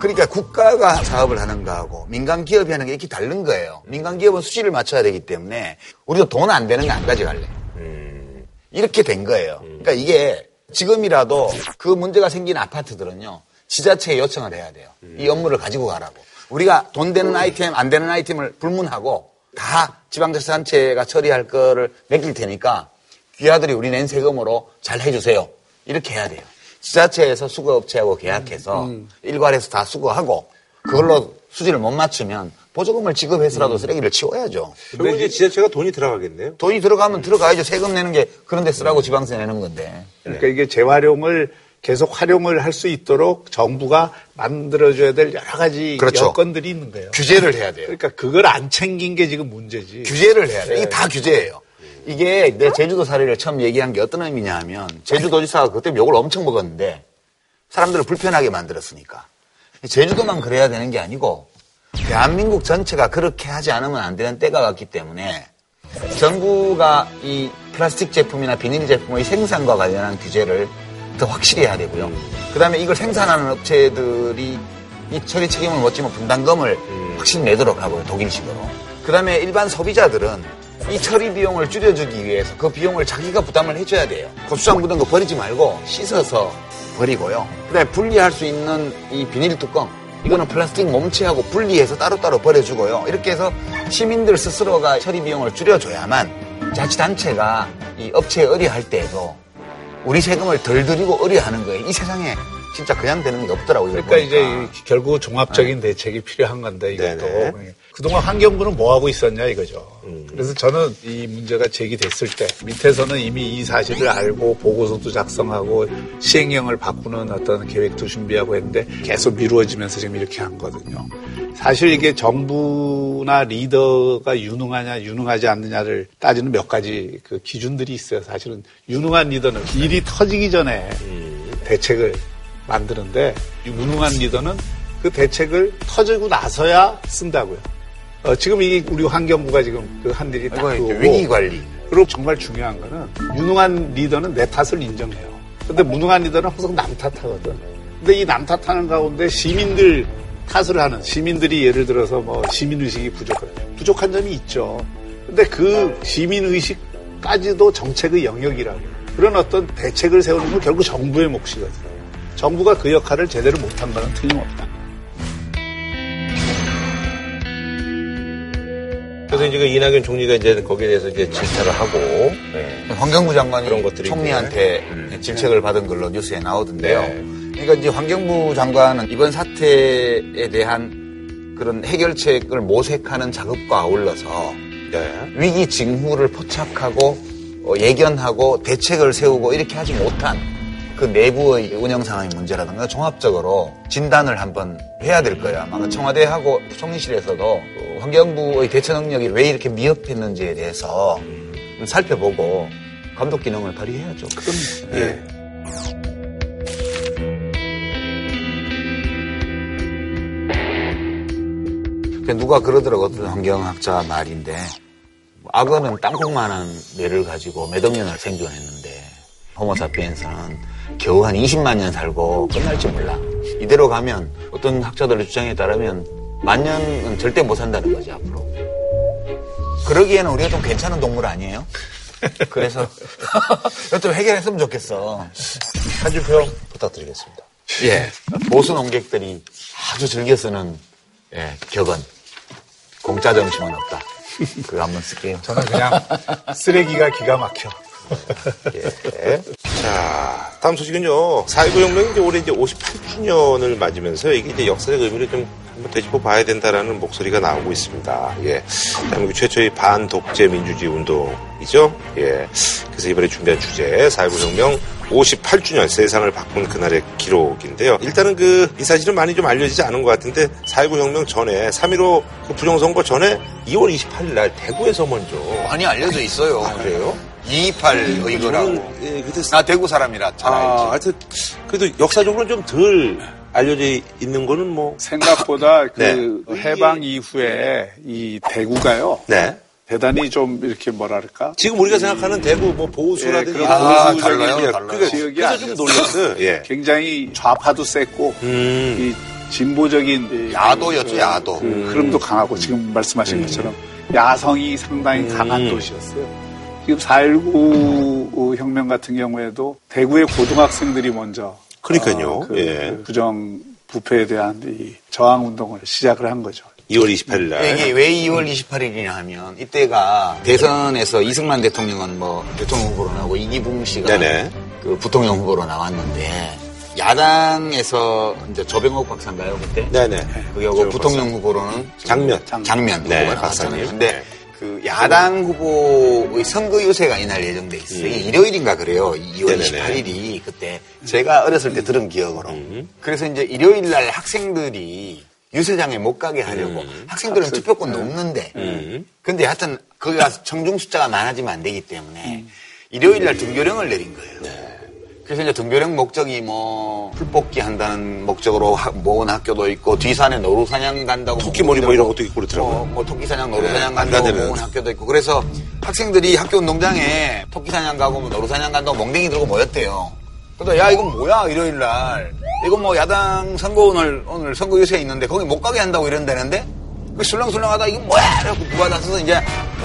그러니까 국가가 사업을 하는 거하고 민간 기업이 하는 게 이렇게 다른 거예요. 민간 기업은 수지를 맞춰야 되기 때문에 우리도 돈 안 되는 거 안 가져갈래. 이렇게 된 거예요. 그러니까 이게 지금이라도 그 문제가 생긴 아파트들은요. 지자체에 요청을 해야 돼요. 이 업무를 가지고 가라고. 우리가 돈 되는 아이템, 안 되는 아이템을 불문하고 다 지방자치단체가 처리할 거를 맡길 테니까 귀하들이 우리 낸 세금으로 잘 해주세요. 이렇게 해야 돼요. 지자체에서 수거업체하고 계약해서 일괄해서 다 수거하고 그걸로 수지를 못 맞추면 보조금을 지급해서라도 쓰레기를 치워야죠. 결국 이제 지자체가 돈이 들어가겠네요. 돈이 들어가면 들어가야죠. 세금 내는 게 그런 데 쓰라고 지방세 내는 건데. 그러니까 이게 재활용을 계속 활용을 할 수 있도록 정부가 만들어줘야 될 여러 가지 그렇죠. 여건들이 있는 거예요. 규제를 해야 돼요. 그러니까 그걸 안 챙긴 게 지금 문제지. 규제를 해야 돼. 이게 다 규제예요. 이게 내 제주도 사례를 처음 얘기한 게 어떤 의미냐 하면 제주도지사가 그때 욕을 엄청 먹었는데 사람들을 불편하게 만들었으니까. 제주도만 그래야 되는 게 아니고 대한민국 전체가 그렇게 하지 않으면 안 되는 때가 왔기 때문에 정부가 이 플라스틱 제품이나 비닐 제품의 생산과 관련한 규제를 더 확실히 해야 되고요. 그 다음에 이걸 생산하는 업체들이 이 처리 책임을 못 지면 분담금을 확실히 내도록 하고요. 독일식으로. 그 다음에 일반 소비자들은 이 처리 비용을 줄여주기 위해서 그 비용을 자기가 부담을 해줘야 돼요. 고추장 묻은 거 버리지 말고 씻어서 버리고요. 그 다음에 분리할 수 있는 이 비닐 뚜껑. 이거는 플라스틱 몸체하고 분리해서 따로따로 버려주고요. 이렇게 해서 시민들 스스로가 처리 비용을 줄여줘야만 자치단체가 이 업체에 의뢰할 때에도 우리 세금을 덜 들이고 의뢰하는 거예요. 이 세상에 진짜 그냥 되는 게 없더라고요. 그러니까 보니까. 이제 결국 종합적인 대책이 필요한 건데 이것도 네네. 예. 그동안 환경부는 뭐 하고 있었냐 이거죠. 그래서 저는 이 문제가 제기됐을 때 밑에서는 이미 이 사실을 알고 보고서도 작성하고 시행령을 바꾸는 어떤 계획도 준비하고 했는데 계속 미루어지면서 지금 이렇게 한 거거든요. 사실 이게 정부나 리더가 유능하냐 유능하지 않느냐를 따지는 몇 가지 그 기준들이 있어요. 사실은 유능한 리더는 일이 터지기 전에 대책을 만드는데 유능한 리더는 그 대책을 터지고 나서야 쓴다고요. 어, 지금 이 우리 환경부가 지금 그 한 일이 딱 그거고 위기 관리. 그리고 정말 중요한 거는 유능한 리더는 내 탓을 인정해요. 근데 무능한 리더는 항상 남 탓하거든. 근데 이 남 탓하는 가운데 시민들 탓을 하는 시민들이 예를 들어서 뭐 시민 의식이 부족해 부족한 점이 있죠. 근데 그 시민 의식까지도 정책의 영역이라고 그런 어떤 대책을 세우는 건 결국 정부의 몫이거든요. 정부가 그 역할을 제대로 못한 거는 틀림없다. 그래서 이제 그 이낙연 총리가 이제 거기에 대해서 이제 질타를 하고 네. 환경부 장관이 그런 것들이 총리한테. 음. 질책을 받은 걸로 뉴스에 나오던데요. 네. 그러니까 이제 환경부 장관은 이번 사태에 대한 그런 해결책을 모색하는 작업과 아울러서 네. 위기 징후를 포착하고 어, 예견하고 대책을 세우고 이렇게 하지 못한 그 내부의 운영 상황의 문제라든가 종합적으로 진단을 한번 해야 될 거예요. 아마 청와대하고 총리실에서도 어, 환경부의 대처 능력이 왜 이렇게 미흡했는지에 대해서 좀 살펴보고 감독 기능을 발휘해야죠. 그건 예. 그 누가 그러더라고 어떤 환경학자 말인데 악어는 땅콩만한 뇌를 가지고 몇억 년을 생존했는데 호모사피엔스는 겨우 한 20만 년 살고 끝날지 몰라. 이대로 가면 어떤 학자들의 주장에 따르면 만 년은 절대 못 산다는 거지 앞으로. 그러기에는 우리가 좀 괜찮은 동물 아니에요? 그래서 이것 좀 해결했으면 좋겠어. 한줄평 부탁드리겠습니다. 예. 보수 농객들이 아주 즐겨 쓰는 예, 격언. 공짜 점심은 없다. 그거 한번 쓸게요. 저는 그냥 쓰레기가 기가 막혀. 예. 자, 다음 소식은요. 4.19 혁명이 이제 올해 이제 58주년을 맞으면서 이게 이제 역사적 의미를 좀 한번 되짚어 봐야 된다라는 목소리가 나오고 있습니다. 예. 대한민국 최초의 반독재 민주주의 운동이죠. 예. 그래서 이번에 준비한 주제, 4.19 혁명 58주년 세상을 바꾼 그날의 기록인데요. 일단은 그, 이 사실은 많이 좀 알려지지 않은 것 같은데, 4.19 혁명 전에, 3.15 그 부정선거 전에 2월 28일 날 대구에서 먼저. 많이 알려져 있어요. 그래요? 228 의거라고. 저는, 예, 그때 나 대구 사람이라 잘 알지. 아, 하여튼, 그래도 역사적으로는 좀덜 알려져 있는 거는 뭐. 생각보다 그 네. 해방 이후에 이 대구가요. 네. 대단히 좀 이렇게 뭐랄까 지금 우리가 생각하는 대구 뭐 보수라든지 예, 거 보수적인 달라요, 예, 달라요. 지역이 그래서 좀. 놀랐어요. 예. 굉장히 좌파도 셌고 음. 이 진보적인 이- 야도였죠, 그- 야도. 그 흐름도 강하고 지금 말씀하신 것처럼 야성이 상당히 강한 도시였어요. 지금 4.19 혁명 같은 경우에도 대구의 고등학생들이 먼저 그러니까요. 어, 그 예. 부정 부패에 대한 이 저항 운동을 시작을 한 거죠. 2월 28일 날. 이게 왜 2월 28일이냐 하면 이때가 대선에서 이승만 대통령은 뭐 대통령 후보로 나오고 이기붕 씨가 네네. 그 부통령 후보로 나왔는데 야당에서 이제 조병옥 박사인가요 그때? 네네. 그리고 부통령 후보로는 장면. 장면 네, 후보가 박사님. 나왔잖아요. 근데 네. 그 야당 후보의 선거 유세가 이날 예정돼 있어요. 이게 일요일인가 그래요. 2월 음. 네네네. 28일이 그때 제가 어렸을 때 들은 기억으로. 음. 그래서 이제 일요일 날 학생들이 유세장에 못 가게 하려고 학생들은 투표권도 없는데 음. 근데 하여튼 거기 가서 청중 숫자가 많아지면 안 되기 때문에 일요일 날 등교령을 내린 거예요. 그래서 이제 등교령 목적이 뭐 풀뽑기 한다는 목적으로 하- 모은 학교도 있고 뒤산에 노루 사냥 간다고 토끼몰이 뭐 이런 것도 있고 그렇더라고요. 뭐, 뭐 토끼 사냥 노루사냥 네, 간다고 안가들은. 모은 학교도 있고 그래서 학생들이 학교 운동장에 토끼 사냥 가고 뭐 노루 사냥 간다고 몽댕이 들고 모였대요. 그래서 야 이건 뭐야 일요일 날 이건 뭐 야당 선거 오늘 오늘 선거 유세 있는데 거기 못 가게 한다고 이런다는데 그 술렁술렁하다 이건 뭐야 이러고 누가 나서서 이제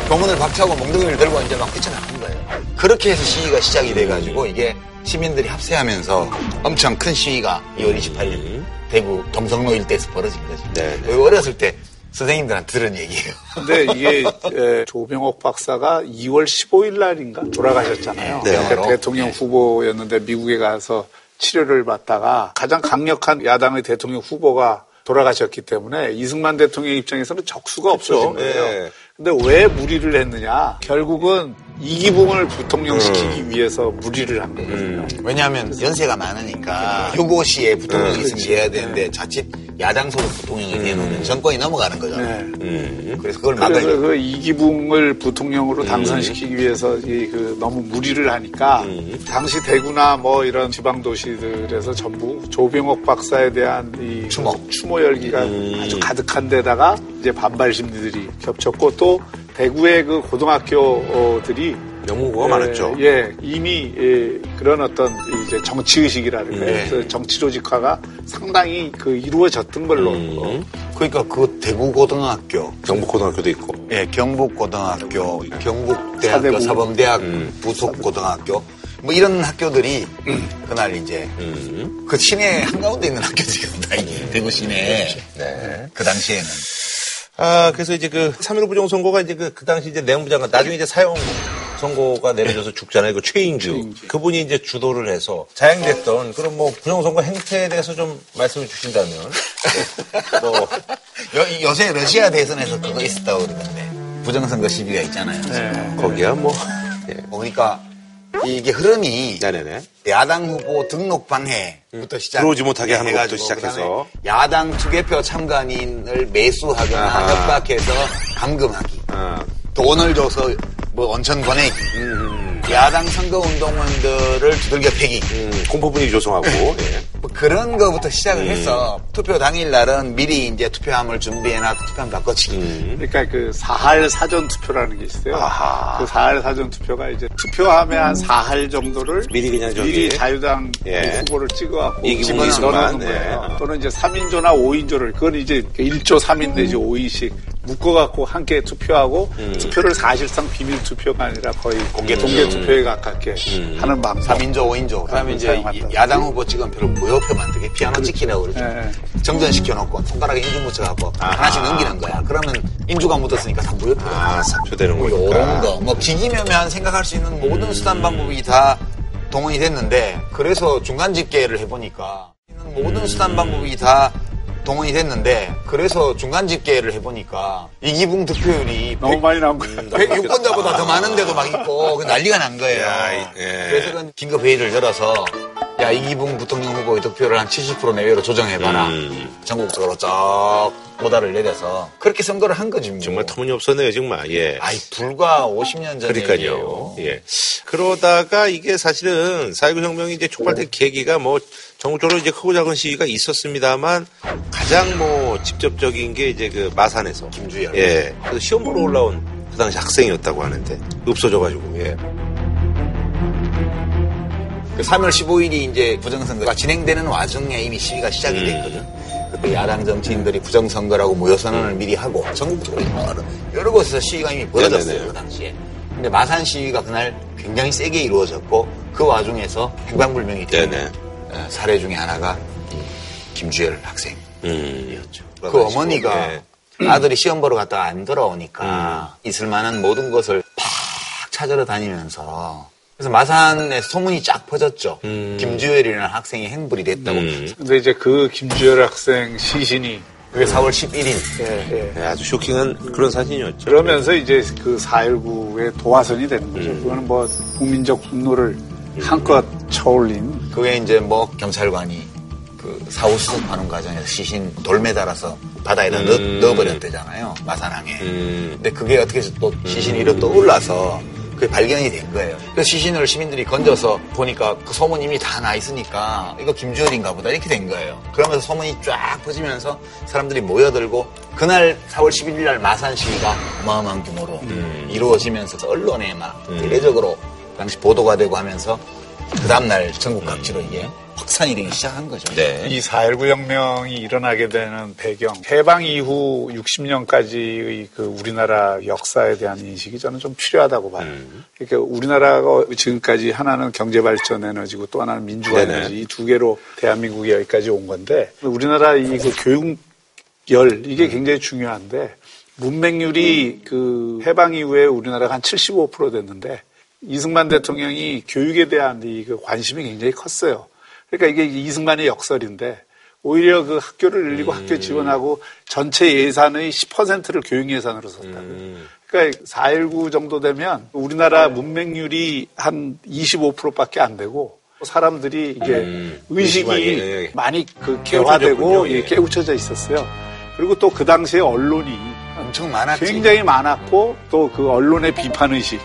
병문을 박차고 멍덩이를 들고 이제 막 뛰쳐나간 거예요. 그렇게 해서 시위가 시작이 돼가지고 이게 시민들이 합세하면서 엄청 큰 시위가 2월 28일 대구 동성로 일대에서 벌어진 거죠. 네, 네. 어렸을 때 선생님들한테 들은 얘기예요. 근데 이게 에, 조병옥 박사가 2월 15일 날인가 돌아가셨잖아요. 네. 그러니까 대통령 후보였는데 미국에 가서 치료를 받다가 가장 강력한 야당의 대통령 후보가 돌아가셨기 때문에 이승만 대통령 입장에서는 적수가 없어진 거예요. 네. 근데 왜 무리를 했느냐? 결국은 이기붕을 부통령시키기 위해서 무리를 한 거거든요. 왜냐하면 연세가 많으니까 휴고 시에 부통령이 있으면 해야 되는데 자칫 야당 소속 부통령이 되면 정권이 넘어가는 거잖아요. 네. 그래서 그걸 그래서 막으려고. 그 이기붕을 부통령으로 당선시키기 위해서 이 그 너무 무리를 하니까 당시 대구나 뭐 이런 지방 도시들에서 전부 조병옥 박사에 대한 이 추모. 추모 열기가 아주 가득한 데다가 이제 반발 심리들이 겹쳤고 또 대구의 그 고등학교들이 명문고가 예, 많았죠. 예, 이미 예, 그런 어떤 이제 정치 의식이라든가 네. 그 정치 조직화가 상당히 그 이루어졌던 걸로 어, 그러니까 그 대구 고등학교, 경북 고등학교도 있고. 예, 경북 고등학교, 경북 대학교, 사대부. 사범대학 음. 부속 고등학교 뭐 이런 학교들이 그날 이제 음. 그 시내 한가운데 있는 학교들이거든요. 다 대구 시내. 네. 그 당시에는. 아, 그래서 이제 그 3.15 부정선거가 이제 그, 그 당시 이제 내무부 장관, 나중에 이제 사형 선고가 내려져서 죽잖아요. 그 최인주. 그분이 이제 주도를 해서 자행됐던 그런 뭐 부정선거 행태에 대해서 좀 말씀을 주신다면. 네. 뭐, 요, 요새 러시아 대선에서 그거 있었다고 그러던데. 부정선거 시비가 있잖아요. 네. 거기야 뭐. 예. 보니까 이게 흐름이 네네네. 야당 후보 등록 방해부터 시작. 들어오지 못하게 하는 것부터 시작해서. 야당 투개표 참관인을 매수하거나 아하. 협박해서 감금하기. 아, 돈을 줘서 뭐 온천 보내기. 야당 선거 운동원들을 두들겨 패기. 음, 공포 분위기 조성하고. 예. 뭐 그런 거부터 시작을 음. 해서 투표 당일 날은 미리 이제 투표함을 준비해놔 투표함 바꿔치기. 음. 그러니까 그 사할 사전 투표라는 게 있어요. 아하. 그 사할 사전 투표가 이제 투표함에 한 사할 정도를 미리 그냥 저기. 미리 자유당 예. 후보를 찍어갖고 네. 거예요. 또는 이제 3인조나 5인조를 그건 이제 1조 3인 내지 5인씩 묶어갖고 함께 투표하고 투표를 사실상 비밀 투표가 아니라 거의 공개, 공개 투표에 가깝게 하는 방법. 3인조, 5인조. 그다음에 이제. 야당 후보 찍은 표를 무효표 만들게 피아노 찍히라고 그러죠. 예. 정전시켜놓고 손가락에 인주 묻혀갖고 하나씩 넘기는 거야. 그러면 인주가 묻었으니까 다 무효표. 아, 사표되는 뭐 거니까. 요런 거, 뭐 기기묘묘한 생각할 수 있는 모든 수단 방법이 다 동원이 됐는데 그래서 중간 집계를 해보니까 모든 수단 방법이 다 동원이 됐는데 그래서 중간 집계를 해보니까 이기붕 득표율이 너무 많이 나온 거예요. 106번자보다 더 많은데도 막 있고 그 난리가 난 거예요. 야, 이- 예. 그래서 그 긴급 회의를 열어서 야 이기붕 부통령 후보의 득표를 한 70% 내외로 조정해봐라. 음. 전국적으로 쫙 오다를 내려서 그렇게 선거를 한 거지. 뭐. 정말 터무니없었네요, 정말. 예. 아이 불과 50년 전 그러니까요. 얘기예요. 예. 그러다가 이게 사실은 4.19 혁명이 이제 촉발된 계기가 뭐 전국적으로 이제 크고 작은 시위가 있었습니다만 가장 뭐 직접적인 게 이제 그 마산에서. 김주열. 예. 시험 보러 올라온 그 당시 학생이었다고 하는데 없어져가지고, 예. 그 3월 15일이 이제 부정선거가 진행되는 와중에 이미 시위가 시작이 음. 됐거든. 그때 야당 정치인들이 부정선거라고 무효선언을 미리 하고 전국적으로 여러, 여러 곳에서 시위가 이미 벌어졌어요 네네네. 그 당시에. 근데 마산 시위가 그날 굉장히 세게 이루어졌고 그 와중에서 행방불명이 된. 어, 사례 중에 하나가 이 김주열 학생. 음. 그 어머니가 네. 아들이 시험 보러 갔다가 안 돌아오니까 있을 만한 모든 것을 팍 찾으러 다니면서 그래서 마산에 소문이 쫙 퍼졌죠. 김주열이라는 학생이 행불이 됐다고. 음. 근데 이제 그 김주열 학생 시신이 그게 4월 11일. 예, 예. 네, 아주 쇼킹한 그런 사진이었죠. 그러면서 이제 그 4.19의 도화선이 되는 거죠. 그거는 뭐 국민적 분노를 한껏 쳐올린 그게 이제 뭐 경찰관이 그 사후 수습 하는 과정에서 시신 돌매 달아서 바다에다 음. 넣, 어버렸대잖아요 마산항에. 음. 근데 그게 어떻게 해서 또 시신이 이렇게 떠올라서 그게 발견이 된 거예요. 그 시신을 시민들이 건져서 보니까 그 소문 이미 다 나 있으니까 이거 김주열인가 보다 이렇게 된 거예요. 그러면서 소문이 쫙 퍼지면서 사람들이 모여들고 그날 4월 11일 날 마산 시위가 어마어마한 규모로 이루어지면서 언론에 막 대대적으로 당시 보도가 되고 하면서 그 다음날 전국 각지로 이게 확산이 되기 시작한 거죠. 네. 이 4.19 혁명이 일어나게 되는 배경, 해방 이후 60년까지의 그 우리나라 역사에 대한 인식이 저는 좀 필요하다고 봐요. 그러니까 우리나라가 지금까지 하나는 경제 발전 에너지고 또 하나는 민주화 네네. 에너지 이 두 개로 대한민국이 여기까지 온 건데 우리나라 이 그 교육열 이게 굉장히 중요한데 문맹률이 그 해방 이후에 우리나라가 한 75% 됐는데 이승만 대통령이 교육에 대한 이그 관심이 굉장히 컸어요. 그러니까 이게 이승만의 역설인데 오히려 그 학교를 늘리고 학교 지원하고 전체 예산의 10%를 교육 예산으로 썼다고요. 그러니까 4.19 정도 되면 우리나라 문맹률이 한 25%밖에 안 되고 사람들이 이게 음, 의식이 의식이 많이 그 개화되고. 예, 예. 깨우쳐져 있었어요. 그리고 또 그 당시에 언론이 엄청 많았지. 굉장히 많았고 또 그 언론의 비판 의식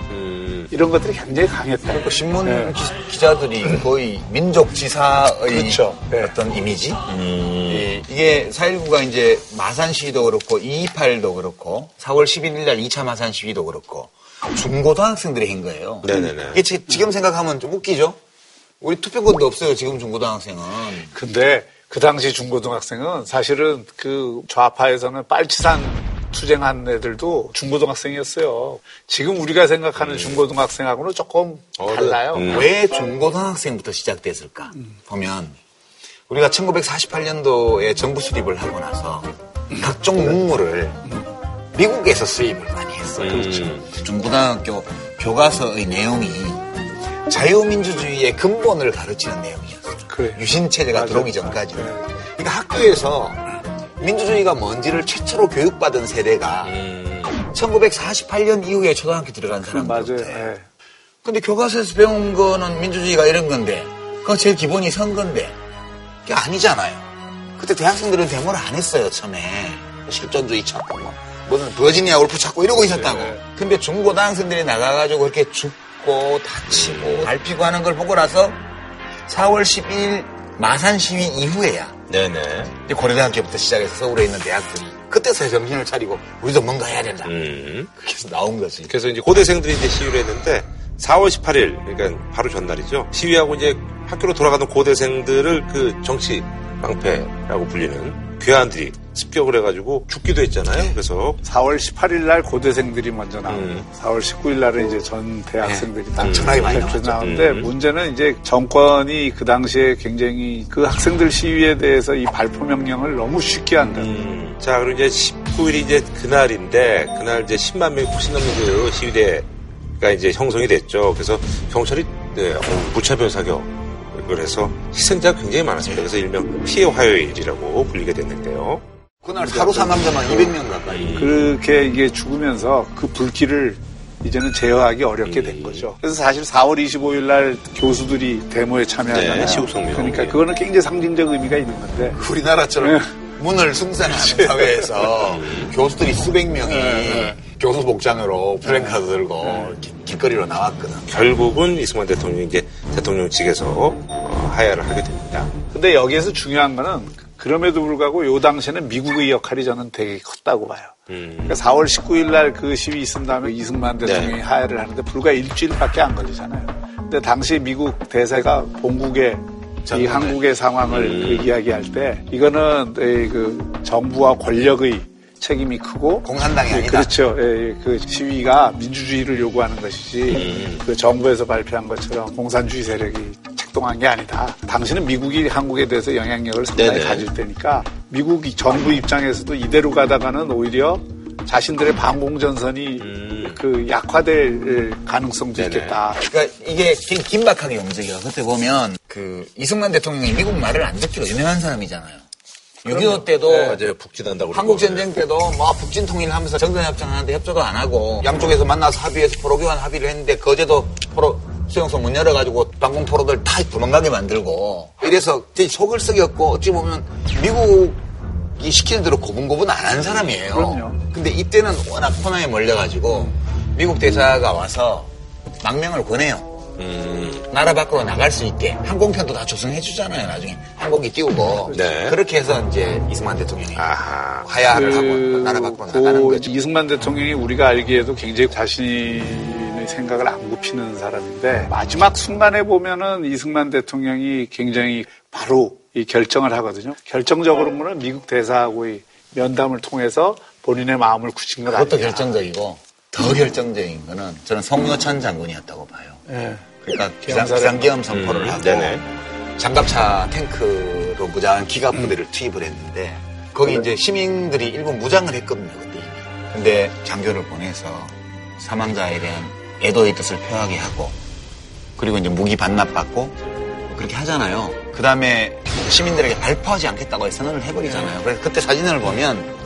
음. 이런 것들이 굉장히 강했다. 그 신문 네. 기, 자들이 거의 민족 지사의 그렇죠. 네. 어떤 이미지. 이, 이게 4.19가 이제 마산 시위도 그렇고 228도 그렇고 4월 11일 날 2차 마산 시위도 그렇고 중고등학생들이 한 거예요. 네네네. 이게 지, 지금 생각하면 좀 웃기죠? 우리 투표권도 없어요, 지금 중고등학생은. 근데 그 당시 중고등학생은 사실은 그 좌파에서는 빨치산 투쟁한 애들도 중고등학생이었어요. 지금 우리가 생각하는 중고등학생하고는 조금 달라요. 음. 왜 중고등학생부터 시작됐을까? 보면 우리가 1948년도에 정부 수립을 하고 나서 각종 문물을 미국에서 수입을 많이 했어요. 음. 중고등학교 교과서의 내용이 자유민주주의의 근본을 가르치는 내용이었어요. 그래. 유신체제가 맞아요. 들어오기 전까지. 네. 그러니까 학교에서 민주주의가 뭔지를 최초로 교육받은 세대가 음. 1948년 이후에 초등학교 들어간 맞아요. 사람들. 예. 근데 교과서에서 배운 거는 민주주의가 이런 건데, 그거 제일 기본이 선거인데, 그게 아니잖아요. 그때 대학생들은 데모를 안 했어요, 처음에. 실존주의 찾고, 뭐, 무슨 버지니아 울프 찾고 이러고 있었다고. 네. 근데 중고등학생들이 나가가지고 그렇게 죽고, 다치고, 밟히고 하는 걸 보고 나서 4월 12일 마산 시위 이후에야 네네. 고려대학교부터 시작해서 서울에 있는 대학들이 그때서야 정신을 차리고 우리도 뭔가 해야 된다. 음. 해서 나온 거지. 그래서 이제 고대생들이 이제 시위를 했는데 4월 18일, 그러니까 바로 전날이죠. 시위하고 이제 학교로 돌아가는 고대생들을 그 정치 방패라고 불리는 괴한들이 습격을 해가지고 죽기도 했잖아요. 그래서 4월 18일 날 고대생들이 먼저 나오고 음. 4월 19일 날은 이제 전 대학생들이 네. 많이 이렇게 나왔죠. 나오는데 음. 문제는 이제 정권이 그 당시에 굉장히 그 학생들 시위에 대해서 이 발포 명령을 너무 쉽게 한다. 음, 자, 그리고 이제 19일이 이제 그날인데, 그날 이제 10만 명이 훨씬 넘는 그 시위대가 이제 형성이 됐죠. 그래서 경찰이, 네, 어, 무차별 사격을 해서 희생자가 굉장히 많았습니다. 그래서 일명 피해 화요일이라고 불리게 됐는데요. 그날 하루 사망자만 200명 가까이. 그렇게 이게 죽으면서 그 불길을 이제는 제어하기 어렵게 음. 된 거죠. 그래서 사실 4월 25일 날 교수들이 데모에 참여하잖아요. 네, 시국성명. 그러니까 그거는 굉장히 상징적 의미가 있는 건데 우리나라처럼 네. 문을 숭상하는 사회에서 교수들이 수백 명이 네. 교수 복장으로 플랜카드 들고 기- 길거리로 나왔거든. 결국은 이승만 대통령이 이제 대통령 측에서 어, 하야를 하게 됩니다. 근데 여기에서 중요한 거는 그럼에도 불구하고 요 당시에는 미국의 역할이 저는 되게 컸다고 봐요. 음. 그러니까 4월 19일 날 그 시위 있은 다음에 이승만 대통령이 네. 하야를 하는데 불과 일주일밖에 안 걸리잖아요. 근데 당시 미국 대사가 본국에 이 한국의 상황을 그 이야기할 때 이거는 에, 그 정부와 권력의 책임이 크고 공산당이 예, 아니다. 그렇죠. 예, 예, 그 시위가 민주주의를 요구하는 것이지 그 정부에서 발표한 것처럼 공산주의 세력이 책동한 게 아니다. 당신은 미국이 한국에 대해서 영향력을 상당히 네네. 가질 테니까 미국 이 정부 입장에서도 이대로 가다가는 오히려 자신들의 반공전선이 그 약화될 가능성도 네네. 있겠다. 그러니까 이게 긴박하게 움직여. 그때 보면 그 이승만 대통령이 미국 말을 안 듣기로 유명한 사람이잖아요. 6.25 때도 맞아요. 북진한다고. 한국. 전쟁 때도 뭐 북진 통일하면서 정전협정하는데 협조도 안 하고 양쪽에서 만나서 합의해서 포로 교환 합의를 했는데 거제도 포로 수용소 문 열어가지고 방공 포로들 다 도망가게 만들고 이래서 되게 속을 썩였고 어찌 보면 미국이 시키는 대로 고분고분 안 한 사람이에요. 그럼요. 근데 이때는 워낙 코너에 몰려가지고 미국 대사가 와서 망명을 권해요. 나라 밖으로 나갈 수 있게 항공편도 다 조성해 주잖아요. 나중에 항공기 띄우고 네. 그렇게 해서 이제 이승만 대통령이 아하. 화야를 하고 나라 밖으로 나가는 그 거죠. 이승만 대통령이 우리가 알기에도 굉장히 자신의 생각을 안 굽히는 사람인데 마지막 순간에 보면은 이승만 대통령이 굉장히 바로 이 결정을 하거든요. 결정적으로는 미국 대사하고의 면담을 통해서 본인의 마음을 굳힌 것 그것도 아니냐. 결정적이고 더 결정적인 거는 저는 송여찬 장군이었다고 봐요. 예. 그러니까 비상, 비상사령. 비상기험 선포를 음, 하고 네네. 장갑차 탱크로 무장한 기갑 부대를 투입을 했는데 거기 이제 시민들이 일부 무장을 했거든요 그때 이미. 근데 장교를 보내서 사망자에 대한 애도의 뜻을 표하게 하고 그리고 이제 무기 반납받고 그렇게 하잖아요. 그 다음에 시민들에게 발포하지 않겠다고 선언을 해버리잖아요. 그래서 그때 사진을 보면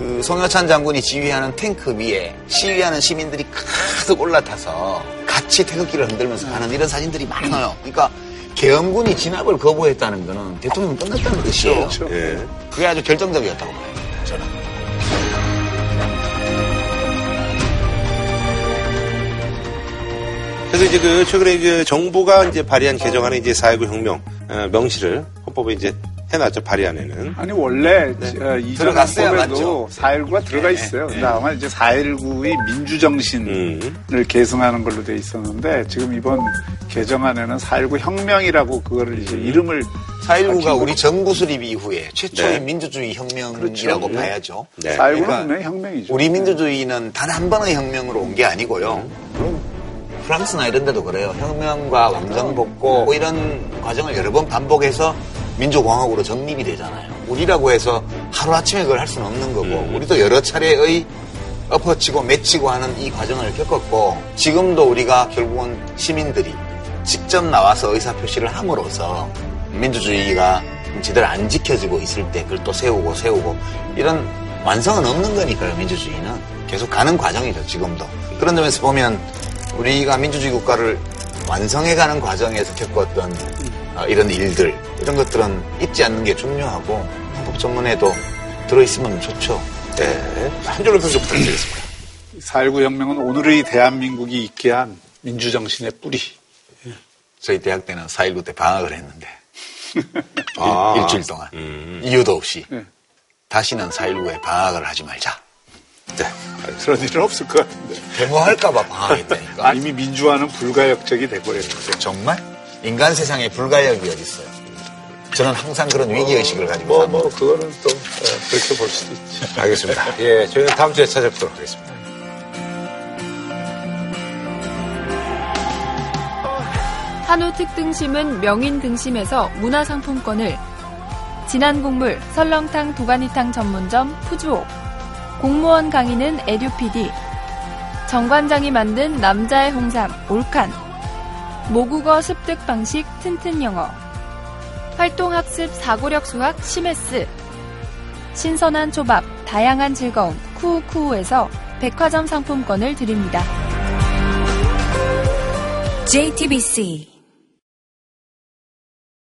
그 송여찬 장군이 지휘하는 탱크 위에 시위하는 시민들이 가득 올라타서 같이 태극기를 흔들면서 가는 이런 사진들이 많아요. 그러니까 계엄군이 진압을 거부했다는 거는 대통령 끝났다는 뜻이에요. 그렇죠. 예. 그게 아주 결정적이었다고 봐요. 저는. 그래서 이제 그 최근에 그 정부가 이제 발의한 개정안에 이제 4.19 혁명 어, 명시를 헌법에 이제 해놨죠 발의안에는. 아니 원래 네. 어, 헌법에도 맞죠? 4.19가 들어가 네, 있어요. 네. 다만 이제 4.19의 민주정신을 음. 계승하는 걸로 돼 있었는데 지금 이번 개정안에는 4.19 혁명이라고 그거를 이제 이름을 4.19가 우리 정부 수립 이후에 최초의 네. 민주주의 혁명이라고 그렇죠. 봐야죠. 네. 4.19는 그러니까 혁명이죠. 우리 민주주의는 단 한 번의 혁명으로 온 게 아니고요. 물론 프랑스나 이런 데도 그래요. 혁명과 왕정복고 뭐 이런 과정을 여러 번 반복해서 민주공화국으로 정립이 되잖아요. 우리라고 해서 하루아침에 그걸 할 수는 없는 거고 우리도 여러 차례의 엎어치고 맺히고 하는 이 과정을 겪었고 지금도 우리가 결국은 시민들이 직접 나와서 의사표시를 함으로써 민주주의가 제대로 안 지켜지고 있을 때 그걸 또 세우고 세우고 이런 완성은 없는 거니까요 민주주의는. 계속 가는 과정이죠 지금도. 그런 점에서 보면 우리가 민주주의 국가를 완성해가는 과정에서 겪었던 어, 이런 일들 이런 것들은 잊지 않는 게 중요하고 헌법 전문에도 들어있으면 좋죠 네. 한 줄로 평좀 부탁드리겠습니다. 4.19 혁명은 오늘의 대한민국이 있게 한 민주정신의 뿌리. 저희 대학 때는 4.19 때 방학을 했는데 아. 일, 주일 동안 음. 이유도 없이 네. 다시는 4.19에 방학을 하지 말자 네. 그런 일은 없을 것 같은데. 데모할까봐 방학했다니까 이미 민주화는 불가역적이 돼버렸는데. 정말? 인간 세상에 불가역이 어딨어요 저는 항상 그런 위기의식을 가지고 뭐, 삽니다 뭐, 그거는 또 어, 그렇게 볼 수도 있지. 알겠습니다. 예, 저희는 다음 주에 찾아뵙도록 하겠습니다. 한우 특등심은 명인 등심에서 문화상품권을 진한 국물 설렁탕 도가니탕 전문점 푸주옥 공무원 강의는 에듀피디 정관장이 만든 남자의 홍삼 올칸 모국어 습득 방식 튼튼 영어. 활동 학습 사고력 수학 시메스. 신선한 초밥 다양한 즐거움 쿠우쿠우에서 백화점 상품권을 드립니다. JTBC